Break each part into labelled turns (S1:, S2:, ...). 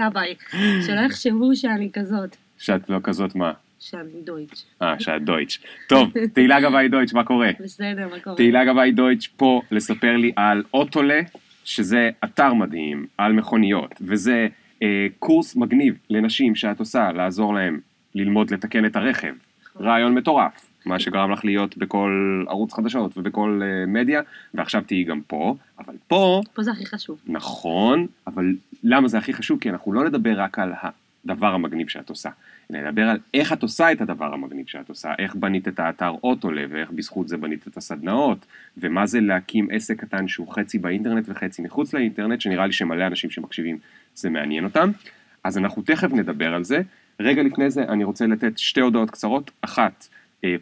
S1: ביי. שלא יחשבו שאני כזאת.
S2: שאת לא כזאת מה?
S1: שאני דויטש.
S2: אה, שאת דויטש. טוב, תהילה גבאי דויטש, מה קורה?
S1: בסדר, מה קורה?
S2: תהילה גבאי דויטש פה לספר לי על אוטולה, שזה אתר מדהים, על מכוניות, וזה אה, קורס מגניב לנשים שאת עושה לעזור להם ללמוד לתקן את הרכב.
S1: נכון.
S2: רעיון מטורף, מה שגרם לך להיות בכל ערוץ חדשות ובכל אה, מדיה, ועכשיו תהיי גם פה, אבל פה,
S1: פה זה הכי חשוב.
S2: נכון, אבל למה זה הכי חשוב? כי אנחנו לא נדבר רק על הדבר המגניב שאת עושה, אלא נדבר על איך את עושה את הדבר המגניב שאת עושה, איך בנית את האתר אוטולה, ואיך בזכות זה בנית את הסדנאות, ומה זה להקים עסק קטן שהוא חצי באינטרנט וחצי מחוץ לאינטרנט, שנראה לי שמלא אנשים שמקשיבים זה מעניין אותם. אז אנחנו תכף נדבר על זה. רגע לפני זה אני רוצה לתת שתי הודעות קצרות. אחת,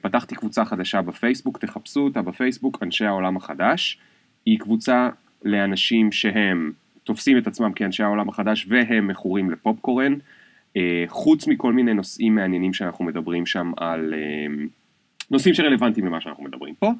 S2: פתחתי קבוצה חדשה בפייסבוק, תחפשו אותה בפייסבוק, אנשי העולם החדש. היא קבוצה לאנשים שהם תופסים את עצמם כאנשי העולם החדש והם מכורים לפופקורן. אה, חוץ מכל מיני נושאים מעניינים שאנחנו מדברים שם על אה, נושאים שרלוונטיים למה שאנחנו מדברים פה.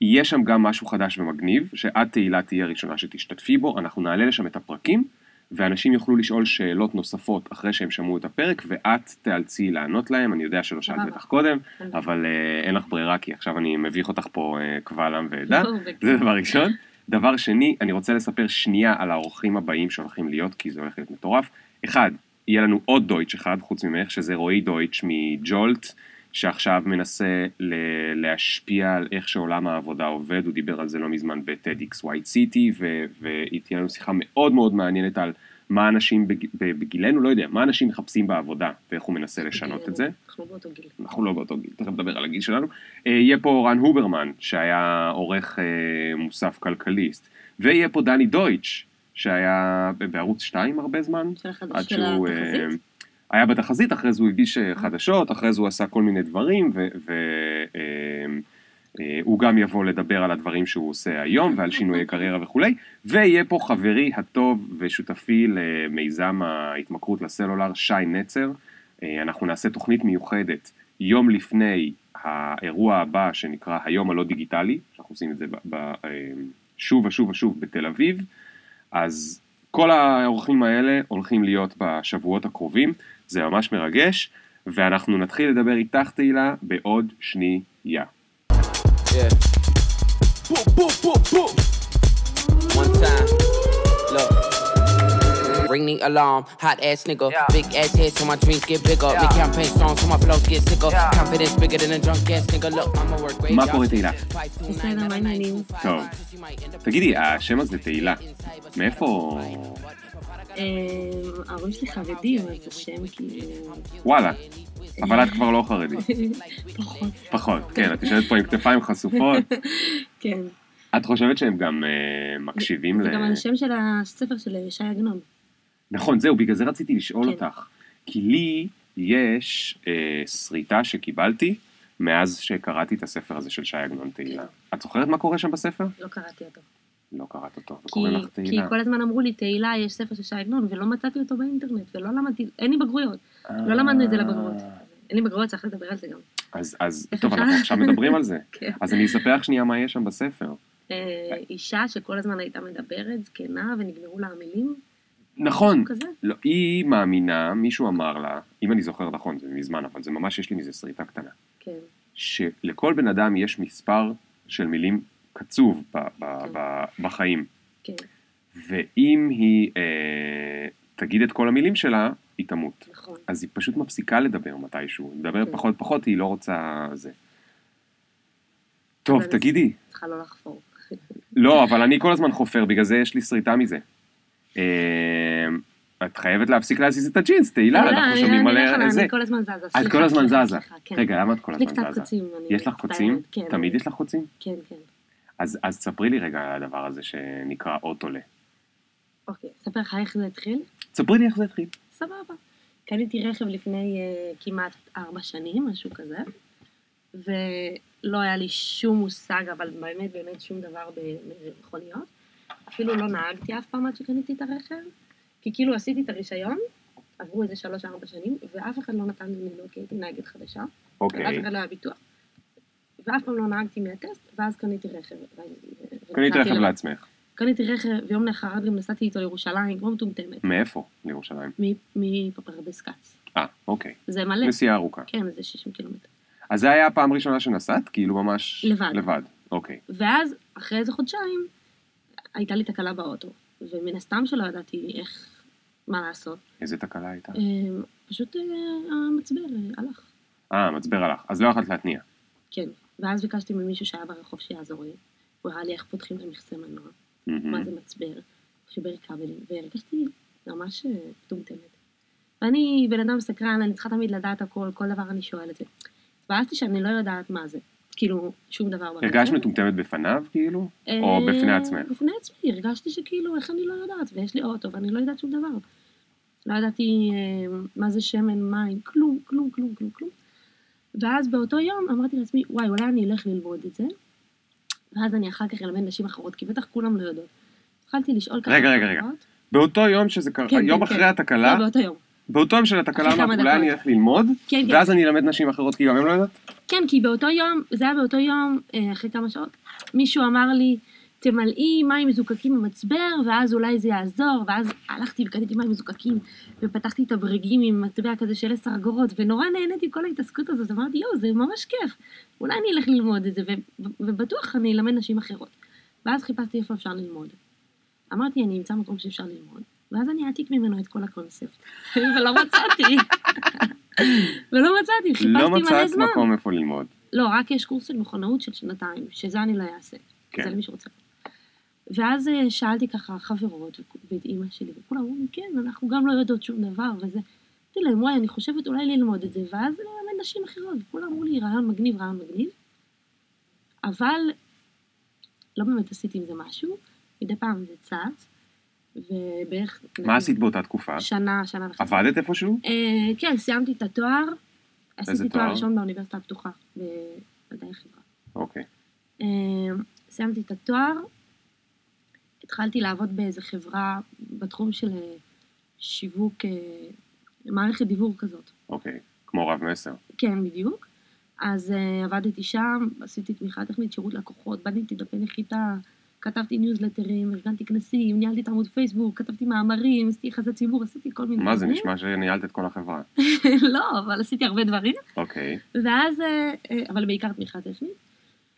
S2: יהיה שם גם משהו חדש ומגניב, שאת תהילה תהיה הראשונה שתשתתפי בו, אנחנו נעלה לשם את הפרקים, ואנשים יוכלו לשאול שאלות נוספות אחרי שהם שמעו את הפרק, ואת תיאלצי לענות להם, אני יודע שלא שאלת. בטח קודם,
S1: אין
S2: אבל אה, אין לך ברירה, כי עכשיו אני מביך אותך פה אה, קבל עם ועדה.
S1: לא,
S2: זה דבר ראשון. דבר שני, אני רוצה לספר שנייה על האורחים הבאים שהולכים להיות, כי זה הולך להיות מטורף. אחד, יהיה לנו עוד דויטש אחד, חוץ ממך, שזה רועי דויטש מג'ולט, שעכשיו מנסה ל- להשפיע על איך שעולם העבודה עובד, הוא דיבר על זה לא מזמן ב-TEDx White City, ו- ותהיה לנו שיחה מאוד מאוד מעניינת על מה אנשים בג- בגילנו, לא יודע, מה אנשים מחפשים בעבודה, ואיך הוא מנסה לשנות את זה.
S1: אנחנו באותו גיל.
S2: אנחנו לא באותו גיל, תכף נדבר על הגיל שלנו. אה, יהיה פה רן הוברמן, שהיה עורך אה, מוסף כלכליסט, ויהיה פה דני דויטש, שהיה בערוץ 2 הרבה זמן,
S1: של החדש
S2: עד
S1: של
S2: שהוא אה,
S1: התחזית?
S2: היה בתחזית, אחרי זה הוא הגיש אה, חדשות, אחרי זה הוא עשה כל מיני דברים, והוא גם יבוא לדבר על הדברים שהוא עושה היום ועל שינויי קריירה וכולי, ויהיה פה חברי הטוב ושותפי למיזם ההתמכרות לסלולר, שי נצר. אה, אנחנו נעשה תוכנית מיוחדת יום לפני האירוע הבא שנקרא היום הלא דיגיטלי, שאנחנו עושים את זה אה, שוב ושוב ושוב בתל אביב, אז כל האורחים האלה הולכים להיות בשבועות הקרובים, זה ממש מרגש, ואנחנו נתחיל לדבר איתך תהילה בעוד שנייה.
S3: Yeah. Boop, boop, boop, boop. One time. Look. Ring the alarm, hot ass nigga. Big ass head so my dreams get bigger. Big campaign strong so my flows get sicker. Confidence bigger than a drunk ass nigga. Look, I'ma work great.
S2: מה קורה תהילה?
S1: בסדר, מה העניינים?
S2: טוב. תגידי, השם הזה תהילה, מאיפה...
S1: אה, ההורים שלי חרדים, אז השם כאילו...
S2: וואלה, אבל את כבר לא חרדית.
S1: פחות.
S2: פחות, כן, את יושבת פה עם כתפיים חשופות.
S1: כן.
S2: את חושבת שהם גם אה, מקשיבים
S1: זה
S2: ל...
S1: גם על השם של הספר של שי עגנון.
S2: נכון, זהו, בגלל זה רציתי לשאול
S1: כן.
S2: אותך. כי לי יש אה, שריטה שקיבלתי מאז שקראתי את הספר הזה של שי עגנון תהילה. את זוכרת מה קורה שם בספר?
S1: לא קראתי אותו.
S2: לא קראת אותו,
S1: כי,
S2: וקוראים לך
S1: כי
S2: תהילה.
S1: כל הזמן אמרו לי, תהילה, יש ספר של שי עגנון, ולא מצאתי אותו באינטרנט, ולא למדתי, אין לי בגרויות. לא למדנו את זה לבגרות. אין לי בגרויות, צריך לדבר על זה גם.
S2: אז, אז, טוב? אנחנו עכשיו מדברים על זה.
S1: כן.
S2: אז אני אספר לך שנייה מה יש שם בספר.
S1: אה, אישה שכל הזמן הייתה מדברת, זקנה, ונגמרו לה המילים,
S2: נכון. לא, היא מאמינה, מישהו אמר לה, אם אני זוכר נכון, זה מזמן, אבל זה ממש, יש לי מזה שריטה קטנה,
S1: כן.
S2: שלכל בן אדם יש מספר של מילים קצוב ב, ב,
S1: כן.
S2: ב, בחיים,
S1: כן,
S2: ואם היא אה, תגיד את כל המילים שלה, היא תמות.
S1: נכון.
S2: אז היא פשוט מפסיקה לדבר מתישהו, היא מדברת
S1: כן.
S2: פחות פחות, היא לא רוצה זה. טוב, תגידי.
S1: צריכה לא לחפור.
S2: לא, אבל אני כל הזמן חופר, בגלל זה יש לי שריטה מזה. אה, את חייבת להפסיק להזיז את הג'ינס, תהילה,
S1: לא,
S2: אנחנו
S1: אני-
S2: שומעים
S1: אני
S2: על
S1: אני
S2: זה.
S1: כל הזמן זזה,
S2: את כל הזמן זזה.
S1: כן.
S2: רגע, למה את כל הזמן זזה?
S1: אני
S2: יש לך קוצים?
S1: כן,
S2: תמיד
S1: אני-
S2: יש לך קוצים?
S1: כן, כן.
S2: אז אז ספרי לי רגע על הדבר הזה שנקרא אוטולה.
S1: אוקיי, אספר לך איך זה התחיל?
S2: ספרי לי איך זה התחיל.
S1: סבבה. קניתי רכב לפני uh, כמעט ארבע שנים, משהו כזה, ולא היה לי שום מושג, אבל באמת באמת שום דבר במכוניות. אפילו לא נהגתי אף פעם עד שקניתי את הרכב, כי כאילו עשיתי את הרישיון, עברו איזה שלוש-ארבע שנים, ואף אחד לא נתן לי לנהוג, כי הייתי נהגת חדשה, ואף
S2: אוקיי.
S1: אחד לא היה ביטוח. ואף פעם לא נהגתי מהטסט, ואז קניתי רכב.
S2: קנית רכב. לעצמך.
S1: קניתי רכב, ויום לאחר גם נסעתי איתו לירושלים, כמו מטומטמת,
S2: מאיפה? לירושלים.
S1: מפרדס כץ.
S2: אה, אוקיי.
S1: זה מלא.
S2: נסיעה ארוכה.
S1: כן, זה 60 קילומטר.
S2: אז זה היה הפעם הראשונה שנסעת? כאילו ממש...
S1: לבד.
S2: לבד, אוקיי.
S1: ואז, אחרי איזה חודשיים, הייתה לי תקלה באוטו. ומן הסתם שלא ידעתי איך, מה לעשות.
S2: איזה תקלה הייתה?
S1: אה, פשוט אה, המצבר אה, הלך.
S2: אה, המצבר הלך. אז לא יכולת להתניע.
S1: כן. ואז ביקשתי ממישהו שהיה ברחוב שיעזור לי. הוא הראה לי איך פותחים את המכסה מנוע, מה זה מצבר, חיבר כבלים, והרגשתי ממש אה, מטומטמת. ואני בן אדם סקרן, אני צריכה תמיד לדעת הכל, כל דבר אני שואלת. התבאסתי שאני לא יודעת מה זה. כאילו, שום דבר ברכב.
S2: הרגשת מטומטמת בפניו, כאילו? או
S1: אה,
S2: בפני עצמך?
S1: בפני עצמי, הרגשתי שכאילו, איך אני לא יודעת, ויש לי אוטו, ואני לא יודעת שום דבר. לא ידעתי אה, מה זה שמן, מים, כלום, כלום, כלום, כלום, כלום. ואז באותו יום אמרתי לעצמי, וואי, אולי אני אלך ללמוד את זה, ואז אני אחר כך אלמד נשים אחרות, כי בטח כולם לא יודעות. התחלתי לשאול ככה
S2: רגע, רגע, רגע. באותו יום שזה קרה,
S1: כן,
S2: יום
S1: כן,
S2: אחרי
S1: כן.
S2: התקלה,
S1: לא, באותו יום.
S2: באותו יום של התקלה
S1: כמה
S2: אמרת, אולי. אני אלך ללמוד,
S1: כן, כן.
S2: ואז אני אלמד נשים אחרות, כי גם הם לא יודעות?
S1: כן, כי באותו יום, זה היה באותו יום, אה, אחרי כמה שעות, מישהו אמר לי, תמלאי מים מזוקקים במצבר, ואז אולי זה יעזור, ואז הלכתי וקניתי מים מזוקקים, ופתחתי את הברגים עם מטבע כזה של עשר אגורות, ונורא נהניתי כל ההתעסקות הזאת, אמרתי, יואו, זה ממש כיף, אולי אני אלך ללמוד את זה, ו- ובטוח אני אלמד נשים אחרות. ואז חיפשתי איפה אפשר ללמוד. אמרתי, אני אמצא מקום שאפשר ללמוד, ואז אני אעתיק ממנו את כל הקונספט. ולא מצאתי. ולא מצאתי,
S2: לא
S1: חיפשתי מלא
S2: מצאת
S1: זמן.
S2: מקום איפה ללמוד.
S1: לא, רק יש קורס של מכונאות של שנתיים, שזה אני לא אעשה.
S2: כן.
S1: זה למי שרוצה. ואז אה, שאלתי ככה חברות ואת אימא שלי, וכולם אמרו לי, כן, אנחנו גם לא יודעות שום דבר, וזה. אמרתי להם, וואי, אני חושבת אולי ללמוד את זה, ואז ללמד נשים אחרות, וכולם אמרו לי, רעיון מגניב, רעיון מגניב. אבל לא באמת עשיתי עם זה משהו, מדי פעם זה צץ, ובערך...
S2: מה עשית באותה תקופה?
S1: שנה, שנה וחצי.
S2: עבדת איפשהו?
S1: אה, כן, סיימתי את התואר, עשיתי תואר? ראשון באוניברסיטה הפתוחה, במדעי החברה.
S2: אוקיי.
S1: אה, סיימתי את התואר, התחלתי לעבוד באיזה חברה בתחום של אה, שיווק, אה, מערכת דיוור כזאת.
S2: אוקיי. כמו רב מסר.
S1: כן, בדיוק. אז uh, עבדתי שם, עשיתי תמיכה טכנית, שירות לקוחות, בניתי דפי נחיתה, כתבתי ניוזלטרים, ארגנתי כנסים, ניהלתי את עמוד פייסבוק, כתבתי מאמרים, עשיתי יחסי ציבור, עשיתי כל מיני
S2: מה זה
S1: דברים.
S2: נשמע שניהלת את כל החברה.
S1: לא, אבל עשיתי הרבה דברים.
S2: אוקיי.
S1: ואז, אה, אה, אבל בעיקר תמיכה טכנית.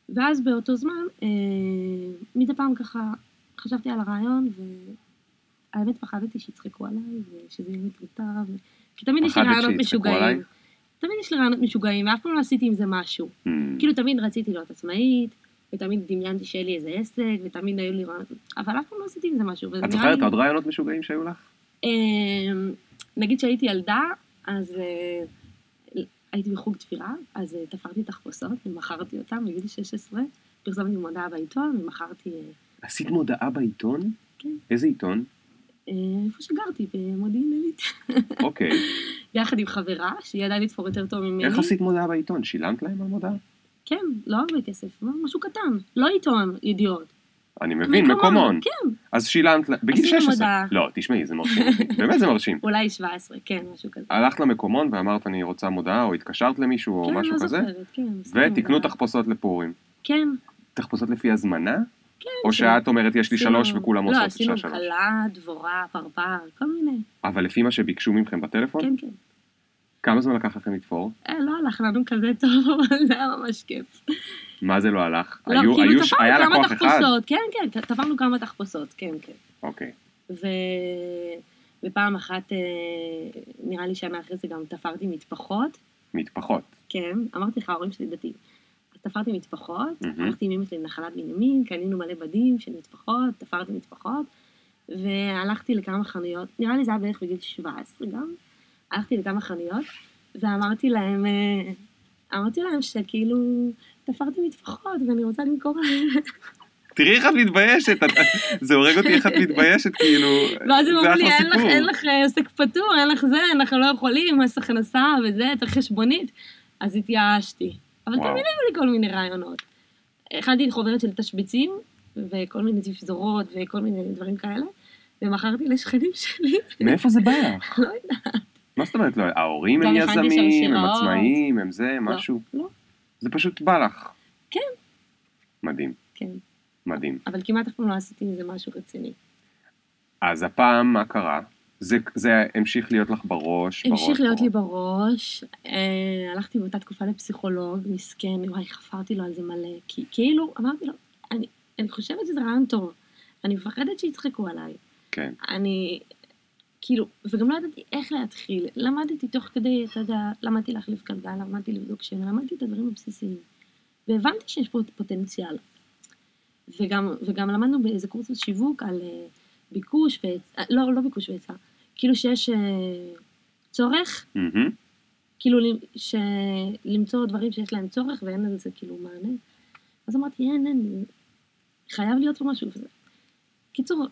S1: ואז באותו זמן, אה, מדי פעם ככה חשבתי על הרעיון, והאמת פחדתי שיצחקו עליי, ושזה יהיה מטומטם, ו- כי תמיד יש לי רעיונות משוגעים.
S2: עלייך?
S1: תמיד יש לי רעיונות משוגעים, ואף פעם לא עשיתי עם זה משהו.
S2: Hmm.
S1: כאילו תמיד רציתי להיות עצמאית, ותמיד דמיינתי שיהיה לי איזה עסק, ותמיד היו לי רעיונות, אבל אף פעם לא עשיתי עם זה משהו.
S2: את זוכרת עוד רעיונות משוגעים שהיו לך?
S1: אמ, נגיד שהייתי ילדה, אז אה, הייתי בחוג תפירה, אז אה, תפרתי תחפושות ומכרתי אותן בגיל 16, פרסמתי מודעה בעיתון ומכרתי אה,
S2: עשית מודעה בעיתון?
S1: כן.
S2: איזה עיתון?
S1: אה, איפה שגרתי, במודיעין עילית,
S2: אוקיי.
S1: יחד עם חברה, שהיא ידעה לתפור יותר טוב ממני.
S2: איך עשית מודעה בעיתון? שילמת להם על מודעה?
S1: כן, לא הרבה כסף, משהו קטן, לא עיתון, ידיעות.
S2: אני מבין, מקומון.
S1: כן,
S2: אז שילמת, בגיל
S1: עשינו
S2: 16.
S1: מודעה.
S2: לא, תשמעי, זה מרשים. באמת זה מרשים.
S1: אולי 17, כן, משהו כזה.
S2: הלכת למקומון ואמרת אני רוצה מודעה, או התקשרת למישהו, או
S1: כן,
S2: משהו
S1: לא
S2: כזה,
S1: זוכרת, כן.
S2: ותקנו. תחפושות לפורים.
S1: כן,
S2: תחפושות לפי הזמנה?
S1: כן.
S2: או. שאת אומרת יש לי
S1: עשינו-
S2: שלוש וכולם
S1: לא,
S2: עושות
S1: עשינו
S2: שעה שלוש?
S1: כלה, דבורה, פרפר, כל מיני.
S2: אבל לפי מה שביקשו מכם בטלפון?
S1: כן, כן.
S2: כמה זמן לקח לכם לתפור?
S1: אה, לא הלך לנו כזה טוב, אבל זה היה ממש כיף.
S2: מה זה לא הלך?
S1: לא,
S2: היו-
S1: כאילו
S2: היו היה
S1: כמה
S2: לקוח אחד?
S1: תחפושות, כן, כן, תפרנו כמה תחפושות, כן, כן.
S2: אוקיי.
S1: ו... ופעם אחת, אה, נראה לי שנה אחרי זה גם תפרתי מטפחות,
S2: מטפחות.
S1: כן, אמרתי לך, ההורים שלי דתיים. תפרתי מטפחות. הלכתי עם אמא שלי לנחלת בנימין, קנינו מלא בדים של מטפחות, תפרתי מטפחות, והלכתי לכמה חנויות, נראה לי זה היה בערך בגיל 17 גם, הלכתי לכמה חנויות, ואמרתי להם, אה, אמרתי להם שכאילו, תפרתי מטפחות ואני רוצה למכור להם.
S2: תראי איך את מתביישת, את- זה הורג אותי איך את מתביישת, כאילו,
S1: ואז הם
S2: זה
S1: אמרו לי,
S2: אחלה
S1: אין לך,
S2: סיפור.
S1: אין לך אה, עוסק פטור, אין לך זה, אנחנו לא יכולים, מס הכנסה וזה, צריך חשבונית. אז התייאשתי. אבל. תמיד היו לי כל מיני רעיונות. הכנתי חוברת של תשבצים, וכל מיני תפזורות וכל מיני דברים כאלה, ומכרתי לשכנים שלי.
S2: מאיפה זה בא לך?
S1: לא יודעת.
S2: מה זאת אומרת לא? ההורים הם יזמים, הם. עצמאיים, הם זה, משהו?
S1: לא.
S2: זה פשוט בא לך.
S1: כן.
S2: מדהים.
S1: כן.
S2: מדהים.
S1: אבל כמעט אף פעם לא עשיתי מזה משהו רציני.
S2: אז הפעם מה קרה? זה, זה המשיך להיות לך בראש,
S1: המשיך
S2: בראש,
S1: להיות לי
S2: בראש.
S1: בראש, אה, הלכתי באותה תקופה לפסיכולוג, מסכן, וואי, חפרתי לו על זה מלא, כי כאילו, אמרתי לו, אני, אני חושבת שזה רעיון טוב, אני מפחדת שיצחקו עליי,
S2: כן,
S1: אני, כאילו, וגם לא ידעתי איך להתחיל, למדתי תוך כדי, אתה יודע, למדתי להחליף גלגל, למדתי לבדוק שם, למדתי את הדברים הבסיסיים, והבנתי שיש פה פוטנציאל, וגם, וגם למדנו באיזה קורס שיווק על אה, ביקוש והיצע, לא, לא ביקוש והיצע, כאילו שיש אה, צורך. כאילו ש... למצוא דברים שיש להם צורך ואין לזה כאילו מענה. אז אמרתי, אין, אין, חייב להיות פה משהו. קיצור,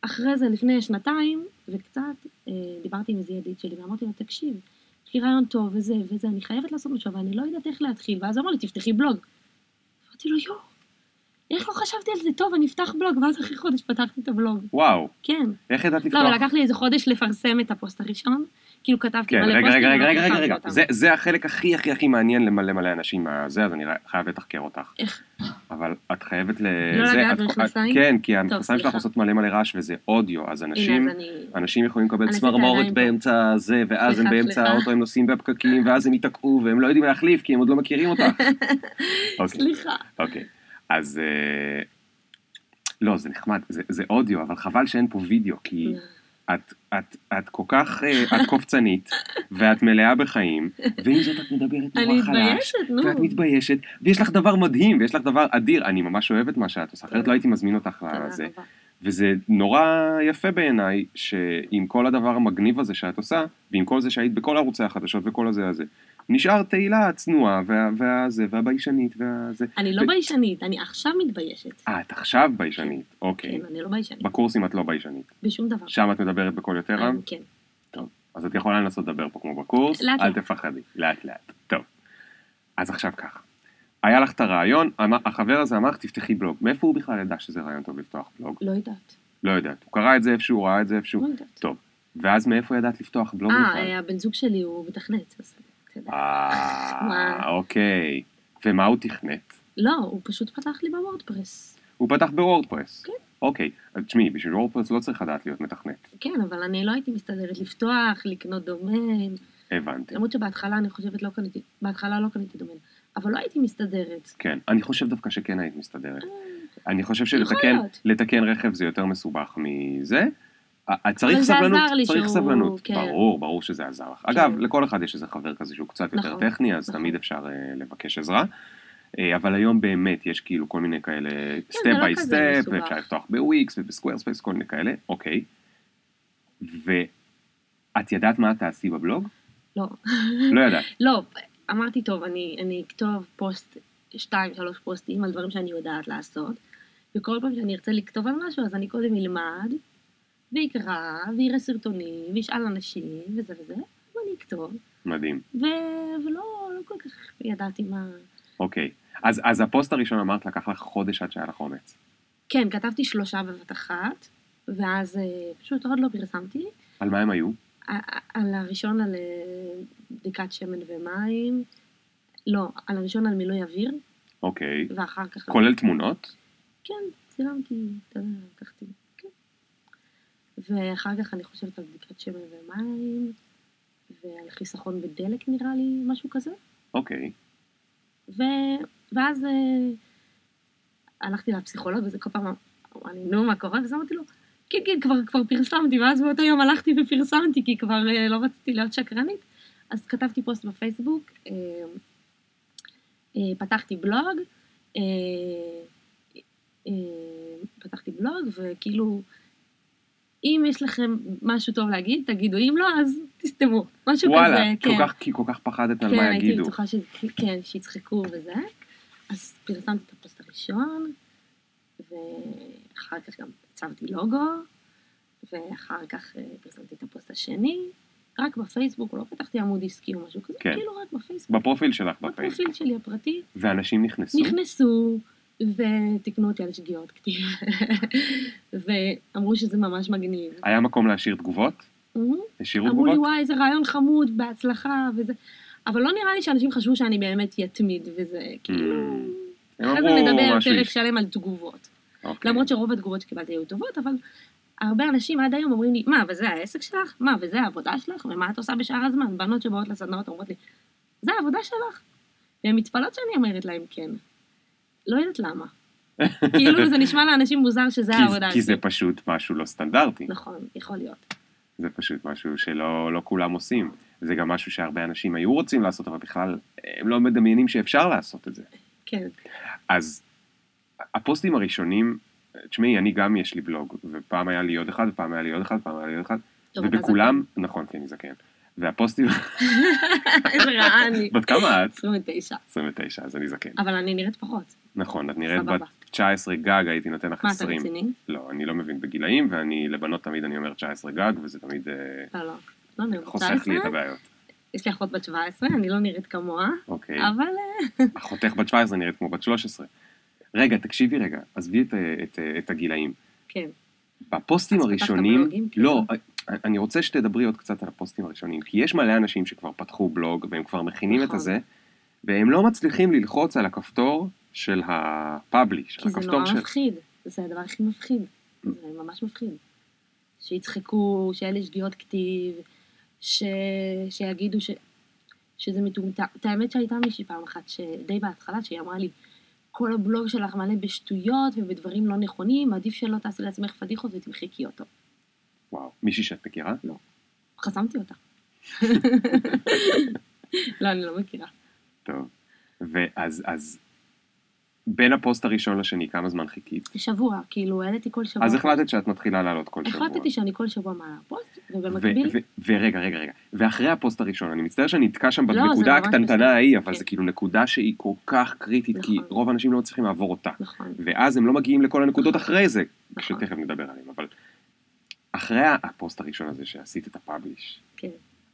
S1: אחרי זה, לפני שנתיים וקצת, אה, דיברתי עם איזה ידיד שלי ואמרתי לו, תקשיב, יש לי רעיון טוב וזה וזה, אני חייבת לעשות משהו, אבל אני לא יודעת איך להתחיל. ואז הוא אמר לי, תפתחי בלוג. אמרתי לו, יואו, איך לא חשבתי על זה? טוב, אני אפתח בלוג, ואז אחרי חודש פתחתי את הבלוג.
S2: וואו,
S1: כן.
S2: איך ידעת
S1: לא,
S2: לפתוח?
S1: אבל לקח לי איזה חודש לפרסם את הפוסט הראשון. כאילו כתבתי
S2: כן,
S1: מלא
S2: רגע,
S1: פוסטים,
S2: רגע, רגע,
S1: ולא
S2: רגע, רגע. זה, זה החלק הכי הכי הכי מעניין למלא מלא אנשים מהזה, אז אני חייב לתחקר אותך.
S1: איך?
S2: אבל את חייבת ל...
S1: לא
S2: זה,
S1: לגעת במכנסיים?
S2: כן, כי המכנסיים שלך. עושות מלא מלא רעש וזה אודיו, אז אנשים...
S1: אז אני...
S2: אנשים יכולים לקבל צמרמורת. באמצע זה, ואז הם באמצע. האוטו, הם נוסעים בפקקים, ואז הם ייתקעו, והם לא יודעים להחליף, כי הם עוד לא מכירים אותך. אוקיי,
S1: סליחה.
S2: אוקיי. אז... אה, לא, זה נחמד, זה, זה אודיו, אבל חבל שאין פה וידאו, כי את, את, את כל כך, אה, את קופצנית, ואת מלאה בחיים, ועם זאת את מדברת
S1: אני
S2: נורא חלש,
S1: מתביישת, נו.
S2: ואת מתביישת, ויש לך דבר מדהים, ויש לך דבר אדיר, אני ממש אוהב את מה שאת עושה, אחרת. לא הייתי מזמין אותך לזה. וזה נורא יפה בעיניי, שעם כל הדבר המגניב הזה שאת עושה, ועם כל זה שהיית בכל ערוצי החדשות וכל הזה הזה, נשאר תהילה הצנועה, וה, והזה, והביישנית, והזה.
S1: אני לא
S2: ו-
S1: ביישנית, אני עכשיו מתביישת.
S2: אה, את עכשיו ביישנית, אוקיי.
S1: כן, אני לא ביישנית.
S2: בקורסים את לא ביישנית.
S1: בשום דבר.
S2: שם את מדברת בקול יותר רם?
S1: כן.
S2: טוב. אז את יכולה לנסות לדבר פה כמו בקורס,
S1: לאט
S2: אל
S1: לאט.
S2: תפחדי, לאט לאט. טוב. אז עכשיו ככה. היה לך את הרעיון, החבר הזה אמר לך תפתחי בלוג. מאיפה הוא בכלל ידע שזה רעיון טוב לפתוח בלוג?
S1: לא יודעת.
S2: לא יודעת. הוא קרא את זה איפשהו, ראה את זה איפשהו.
S1: לא יודעת.
S2: טוב. ואז מאיפה ידעת לפתוח בלוג
S1: אה,
S2: בכלל?
S1: אה, הבן זוג שלי הוא מתכנת, אז אתה יודע.
S2: אה? אוקיי. ומה הוא תכנת?
S1: לא, הוא פשוט פתח לי בוורדפרס.
S2: הוא פתח בוורדפרס.
S1: כן.
S2: אוקיי. אז תשמעי, בשביל וורדפרס לא צריך לדעת להיות מתכנת.
S1: כן, אבל אני לא הייתי מסתדרת לפתוח, לקנות דומיין.
S2: הבנתי.
S1: למרות שבהתחלה אני חושבת לא קניתי, בהתחלה לא קניתי דומיין. אבל לא הייתי מסתדרת.
S2: כן. אני חושב דווקא שכן היית מסתדרת. אני חושב שלתקן רכב זה יותר מסובך מזה. אה, צריך סבלנות, צריך
S1: שהוא-
S2: סבלנות.
S1: כן.
S2: ברור, ברור שזה עזר לך. אגב,
S1: כן.
S2: לכל אחד יש איזה חבר כזה שהוא קצת יותר
S1: נכון,
S2: טכני, אז
S1: נכון.
S2: תמיד אפשר אה, לבקש עזרה. אה, אבל היום באמת יש כאילו כל מיני כאלה
S1: step
S2: by
S1: step.
S2: ואפשר לפתוח בוויקס ובסקוורספייס, כל מיני כאלה, אוקיי. ואת ידעת מה תעשי בבלוג?
S1: לא.
S2: לא ידעת.
S1: לא, אמרתי, טוב, אני, אני אכתוב פוסט, שתיים, שלוש פוסטים על דברים שאני יודעת לעשות, וכל פעם שאני ארצה לכתוב על משהו, אז אני קודם אלמד, ואקרא, ואראה סרטונים, ואשאל אנשים, וזה וזה, ואני אכתוב,
S2: מדהים.
S1: ו... ולא לא כל כך ידעתי מה...
S2: אוקיי. אז, אז הפוסט הראשון אמרת לקח לך חודש עד שהיה לך אומץ.
S1: כן, כתבתי שלושה בבת אחת, ואז אה, פשוט עוד לא פרסמתי.
S2: על מה הם היו?
S1: על הראשון על אה, בדיקת שמן ומים, לא, על הראשון על מילוי אוויר,
S2: אוקיי.
S1: ואחר כך...
S2: כולל תמונות?
S1: כן, צילמתי, אתה יודע, לקחתי, כן. ואחר כך אני חושבת על בדיקת שמן ומים, ועל חיסכון בדלק נראה לי, משהו כזה.
S2: אוקיי.
S1: ו... ואז אה, הלכתי לפסיכולוג, וזה כל פעם אמר לי, נו, מה קורה? ואז אמרתי לו, כן, כן, כבר, כבר פרסמתי, ואז באותו יום הלכתי ופרסמתי, כי כבר אה, לא רציתי להיות שקרנית. אז כתבתי פוסט בפייסבוק, אה, אה, פתחתי בלוג, אה, אה, פתחתי בלוג, וכאילו, אם יש לכם משהו טוב להגיד, תגידו, אם לא, אז תסתמו. משהו
S2: וואלה,
S1: כזה, כן.
S2: כך, כי כל כך פחדת על
S1: כן,
S2: מה יגידו.
S1: בטוחה ש... כן, שיצחקו וזה. אז פרסמתי את הפוסט הראשון, ואחר כך גם עיצבתי לוגו, ואחר כך אה, פרסמתי את הפוסט השני, רק בפייסבוק, לא פתחתי עמוד עסקי או משהו כזה,
S2: כן.
S1: כאילו רק בפייסבוק.
S2: בפרופיל שלך בפייסבוק.
S1: בפרופיל שלי הפרטי,
S2: ואנשים נכנסו?
S1: נכנסו ותיקנו אותי על שגיאות כתיב, ואמרו שזה ממש מגניב.
S2: היה מקום להשאיר תגובות?
S1: אמרו,
S2: השאירו
S1: אמרו לי,
S2: תגובות?
S1: וואי, איזה רעיון חמוד, בהצלחה, וזה. אבל לא נראה לי שאנשים חשבו שאני באמת יתמיד, וזה כאילו... אחרי זה נדבר פרק. שלם על תגובות.
S2: אוקיי.
S1: למרות שרוב התגובות שקיבלתי היו טובות, אבל הרבה אנשים עד היום אומרים לי, מה, וזה העסק שלך? מה, וזה העבודה שלך? ומה את עושה בשאר הזמן? בנות שבאות לסדנאות אומרות לי, זה העבודה שלך? והן מתפלאות שאני אומרת להם כן. לא יודעת למה. כאילו זה נשמע לאנשים מוזר שזה
S2: כי-
S1: העבודה
S2: כי זה. פשוט משהו לא סטנדרטי.
S1: נכון, יכול להיות.
S2: זה פשוט משהו שלא לא כולם עושים. זה גם משהו שהרבה אנשים היו רוצים לעשות, אבל בכלל הם לא מדמיינים שאפשר לעשות את זה.
S1: כן,
S2: אז הפוסטים הראשונים, תשמעי, אני גם יש לי בלוג, ופעם היה לי עוד אחד, ופעם היה לי עוד אחד, ופעם היה לי עוד אחד, ובכולם, נכון, כן, אני זקן. והפוסטים,
S1: איזה רעה אני.
S2: בת כמה את?
S1: 29.
S2: 29, אז אני זקן.
S1: אבל אני נראית פחות.
S2: נכון, את נראית. בת 19 גג, הייתי נותן לך
S1: מה, אתה
S2: 20.
S1: רציני?
S2: לא, אני לא מבין בגילאים, ואני לבנות תמיד אני אומר 19 גג, וזה תמיד אה,
S1: לא, לא. לא
S2: חוסך לי
S1: 19.
S2: את הבעיות.
S1: יש לי אחות בת 17, אני לא נראית כמוה,
S2: אוקיי.
S1: אבל אה,
S2: אחותך בת 17 נראית כמו בת 13. רגע, תקשיבי רגע, עזבי את, את, את הגילאים.
S1: כן.
S2: בפוסטים הראשונים,
S1: כאילו?
S2: לא, אני רוצה שתדברי עוד קצת על הפוסטים הראשונים, כי יש מלא אנשים שכבר פתחו בלוג והם כבר מכינים את
S1: נכון.
S2: הזה, והם לא מצליחים ללחוץ על הכפתור של הפאבליש,
S1: כי זה
S2: הכפתור
S1: נורא
S2: של...
S1: מפחיד. זה הדבר הכי מפחיד. זה ממש מפחיד. שיצחקו, שאלה שגיאות כתיב, ש... שיגידו ש... שזה מטומטם. את האמת שהייתה מישהי פעם אחת, שדי בהתחלה, שהיא אמרה לי, כל הבלוג שלך מלא בשטויות ובדברים לא נכונים, עדיף שלא תעשי לעצמך פדיחות ותמחקי אותו.
S2: וואו, מישהי שאת מכירה?
S1: חסמתי אותה. לא, אני לא מכירה.
S2: טוב. ואז, אז, בין הפוסט הראשון לשני, כמה זמן חיכית?
S1: שבוע, כאילו, העליתי כל שבוע.
S2: אז החלטת שאת מתחילה לעלות כל שבוע.
S1: החלטתי שאני כל שבוע מעלה פוסט, ובמקביל...
S2: ורגע, רגע, רגע. ואחרי הפוסט הראשון, אני מצטער שאני נתקע שם
S1: לא,
S2: בנקודה הקטנטנה. ההיא, אבל
S1: כן.
S2: זה כאילו נקודה שהיא כל כך קריטית, כי
S1: נכון.
S2: רוב האנשים לא מצליחים לעבור אותה.
S1: נכון,
S2: ואז הם לא מגיעים לכל הנקודות
S1: נכון.
S2: אחרי זה,
S1: נכון.
S2: שתכף נדבר עליהם, אבל אחרי הפוסט הראשון הזה שעשית את הפאבליש,
S1: כן.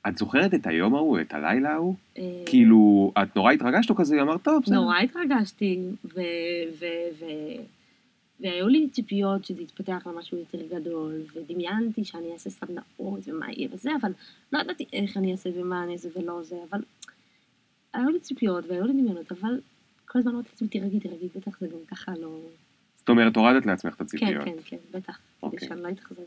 S2: את זוכרת את היום ההוא, את הלילה ההוא?
S1: אה,
S2: כאילו, את נורא התרגשת או כזה, אמרת, טוב, בסדר.
S1: נורא התרגשתי. והיו לי ציפיות שזה יתפתח למשהו יותר גדול, ודמיינתי שאני אעשה סדנאות ומה יהיה וזה, אבל לא ידעתי איך אני אעשה ומה אני אעשה ולא זה, אבל היו לי ציפיות והיו לי דמיונות, אבל כל הזמן אמרתי לעצמי, תירגעי, תירגעי, בטח זה גם ככה לא...
S2: זאת אומרת, הורדת לעצמך את
S1: כן,
S2: הציפיות.
S1: כן, כן, בטח, כדי
S2: אוקיי.
S1: שאני לא אתאכזב.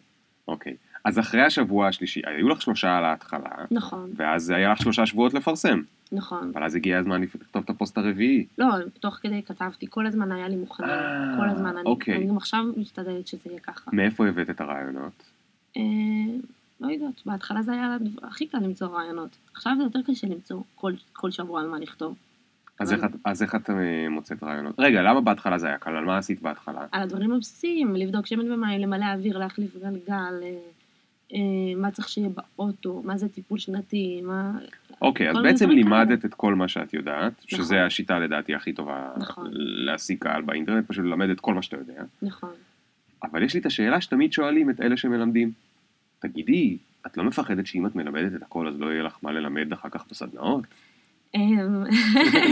S2: אוקיי. אז אחרי השבוע השלישי, היו לך שלושה על ההתחלה,
S1: נכון,
S2: ואז היה לך שלושה שבועות לפרסם.
S1: נכון.
S2: אבל אז הגיע הזמן לכתוב את הפוסט הרביעי.
S1: לא, תוך כדי כתבתי, כל הזמן היה לי מוכנים,
S2: אה,
S1: כל הזמן, אני,
S2: אוקיי.
S1: אני גם עכשיו משתדלת שזה יהיה ככה.
S2: מאיפה הבאת את הרעיונות?
S1: אה, לא יודעת, בהתחלה זה היה הכי קל למצוא רעיונות. עכשיו זה יותר קשה למצוא כל, כל שבוע על מה לכתוב.
S2: אז איך, את- אז איך את אה, מוצאת רעיונות? רגע, למה בהתחלה זה היה קל? על מה עשית בהתחלה?
S1: על הדברים הבסיסיים, לבדוק שמן ומים, למלא אוויר, להחליף גלגל, מה צריך שיהיה באוטו, מה זה טיפול שנתי, מה...
S2: אוקיי, אז
S1: כל
S2: בעצם לימדת את כל מה שאת יודעת, שזה
S1: נכון.
S2: השיטה לדעתי הכי טובה
S1: נכון.
S2: להשיג קהל באינטרנט, פשוט ללמד את כל מה שאתה יודע.
S1: נכון.
S2: אבל יש לי את השאלה שתמיד שואלים את אלה שמלמדים. תגידי, את לא מפחדת שאם את מלמדת את הכל אז לא יהיה לך מה ללמד אחר כך בסדנאות?
S1: נכון,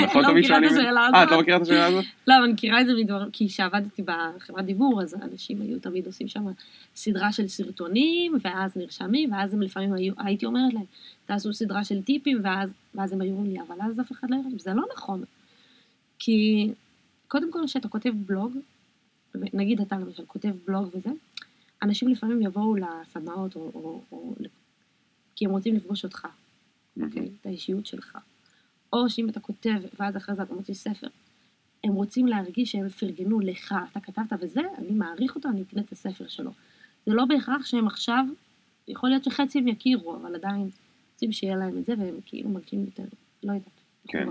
S2: נכון,
S1: לא מכירה את
S2: אה, את. לא מכירה את השאלה הזאת?
S1: לא, אני מכירה את זה מדבר, כי כשעבדתי בחברת דיבור, אז אנשים היו תמיד עושים שם סדרה של סרטונים, ואז נרשמים, ואז הם לפעמים היו, הייתי אומרת להם, תעשו סדרה של טיפים, ואז, ואז הם היו אומרים לי, אבל אז אף אחד לא יראה, זה לא נכון. כי קודם כל, כשאתה כותב בלוג, נגיד אתה למשל כותב בלוג וזה, אנשים לפעמים יבואו לסדנאות, או, או, או, כי הם רוצים לפגוש אותך, אוקיי? את האישיות שלך. או שאם אתה כותב, ואז אחרי זה אתה מוציא ספר, הם רוצים להרגיש שהם פרגנו לך, אתה כתבת וזה, אני מעריך אותו, אני אקנה את הספר שלו. זה לא בהכרח שהם עכשיו, יכול להיות שחצי הם יכירו, אבל עדיין רוצים שיהיה להם את זה, והם כאילו מרגישים יותר, לא יודעת.
S2: כן.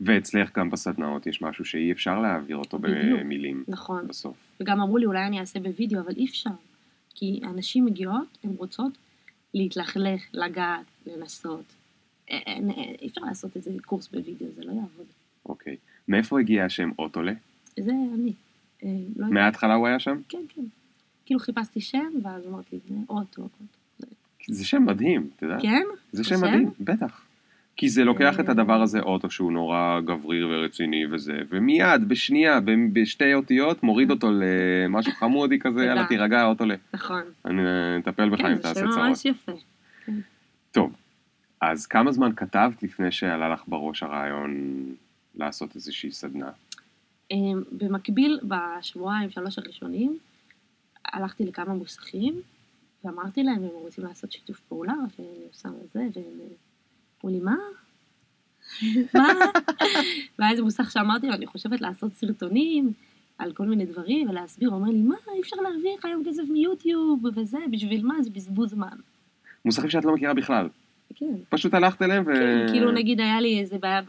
S2: ואצלך גם בסדנאות יש משהו שאי אפשר להעביר אותו
S1: בדיוק.
S2: במילים
S1: נכון.
S2: בסוף.
S1: וגם אמרו לי, אולי אני אעשה בווידאו, אבל אי אפשר. כי הנשים מגיעות, הן רוצות להתלכלך, לגעת, לנסות. אי אפשר לעשות איזה קורס בווידאו, זה לא יעבוד.
S2: אוקיי. מאיפה הגיע השם אוטולה?
S1: זה אני. אה, לא.
S2: מההתחלה הוא היה שם?
S1: כן, כן. כאילו חיפשתי שם, ואז אמרתי, זה אוטו, אוטו.
S2: זה שם מדהים, אתה יודע?
S1: כן?
S2: זה שם? מדהים, בטח. כי זה לוקח את
S1: אה.
S2: הדבר הזה, אוטו שהוא נורא גבריר ורציני וזה, ומיד, בשנייה, בשתי אותיות, מוריד אותו למשהו חמודי כזה. יאללה תירגע, אוטו ל...
S1: נכון.
S2: אני אה, אטפל בך אם
S1: כן, זה
S2: תעשה
S1: שם
S2: צרות.
S1: ממש יפה.
S2: טוב, אז כמה זמן כתבת לפני שעלה לך בראש הרעיון לעשות איזושהי סדנה?
S1: אמ, במקביל, בשבועיים, שלוש הראשונים, הלכתי לכמה מוסכים, ואמרתי להם, הם רוצים לעשות שיתוף פעולה, ואני עושה את זה, והם אמרו לי, מה? מה? והיה איזה מוסך שאמרתי לו, אני חושבת לעשות סרטונים על כל מיני דברים, ולהסביר, הוא אומר לי, מה, אי אפשר להרוויח היום כסף מיוטיוב, וזה, בשביל מה? זה בזבוז זמן.
S2: מוסכים שאת לא מכירה בכלל.
S1: כן.
S2: פשוט הלכת אליהם ו...
S1: כן, כאילו נגיד היה לי איזה בעיה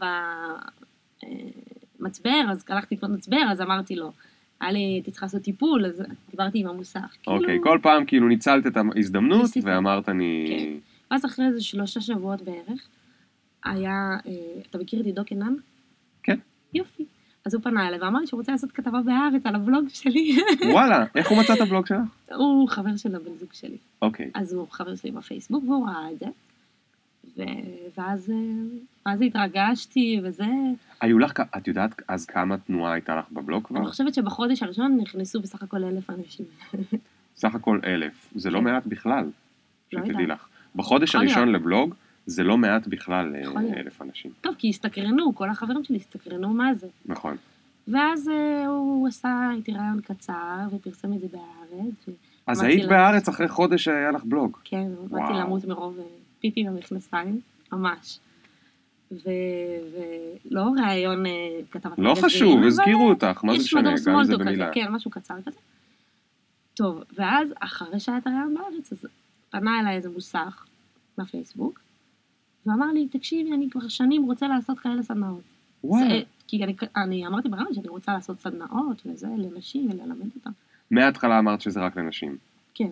S1: במצבר, אז הלכתי לקנות מצבר, אז אמרתי לו, היה לי, הייתי צריכה לעשות טיפול, אז דיברתי עם המוסך.
S2: אוקיי,
S1: כאילו,
S2: כל פעם כאילו ניצלת את ההזדמנות. ואמרת אני...
S1: כן. ואז אחרי איזה שלושה שבועות בערך, היה, אה, אתה מכיר את עידו קנן?
S2: כן.
S1: יופי. אז הוא פנה אליי ואמר לי שהוא רוצה לעשות כתבה בהארץ על הבלוג שלי.
S2: וואלה, איך הוא מצא את הבלוג שלך?
S1: הוא חבר של הבן זוג שלי.
S2: אוקיי.
S1: אז הוא חבר שלי בפייסבוק והוא ראה את זה. ו... ואז, אה, ואז התרגשתי וזה.
S2: היו לך, את יודעת אז כמה תנועה הייתה לך בבלוג כבר?
S1: אני חושבת שבחודש הראשון נכנסו בסך הכל אלף אנשים.
S2: סך הכל אלף. זה לא
S1: כן.
S2: מעט בכלל,
S1: לא
S2: שתדעי. לך. בחודש הראשון. לבלוג, זה לא מעט בכלל אה. אלף אנשים.
S1: טוב, כי הסתקרנו, כל החברים שלי הסתקרנו מה זה.
S2: נכון.
S1: ואז אה, הוא עשה איתי רעיון קצר ופרסם את זה בהארץ.
S2: אז היית בארץ אחרי חודש שהיה לך בלוג.
S1: כן, באתי. למות מרוב פיפי במכנסיים, ממש. ו- ולא ראיון אה, כתבת
S2: לא חשוב, הזכירו אותך, מה זה משנה, גם אם זה במילה.
S1: כן, משהו קצר כזה. טוב, ואז אחרי שהיה את הרעיון בארץ, אז פנה אליי איזה מוסך בפייסבוק, ואמר לי, תקשיבי, אני כבר שנים רוצה לעשות כאלה סדנאות. זה- כי אני, אני אמרתי ברעיון שאני רוצה לעשות סדנאות וזה לנשים וללמד אותם.
S2: מההתחלה אמרת שזה רק לנשים.
S1: כן.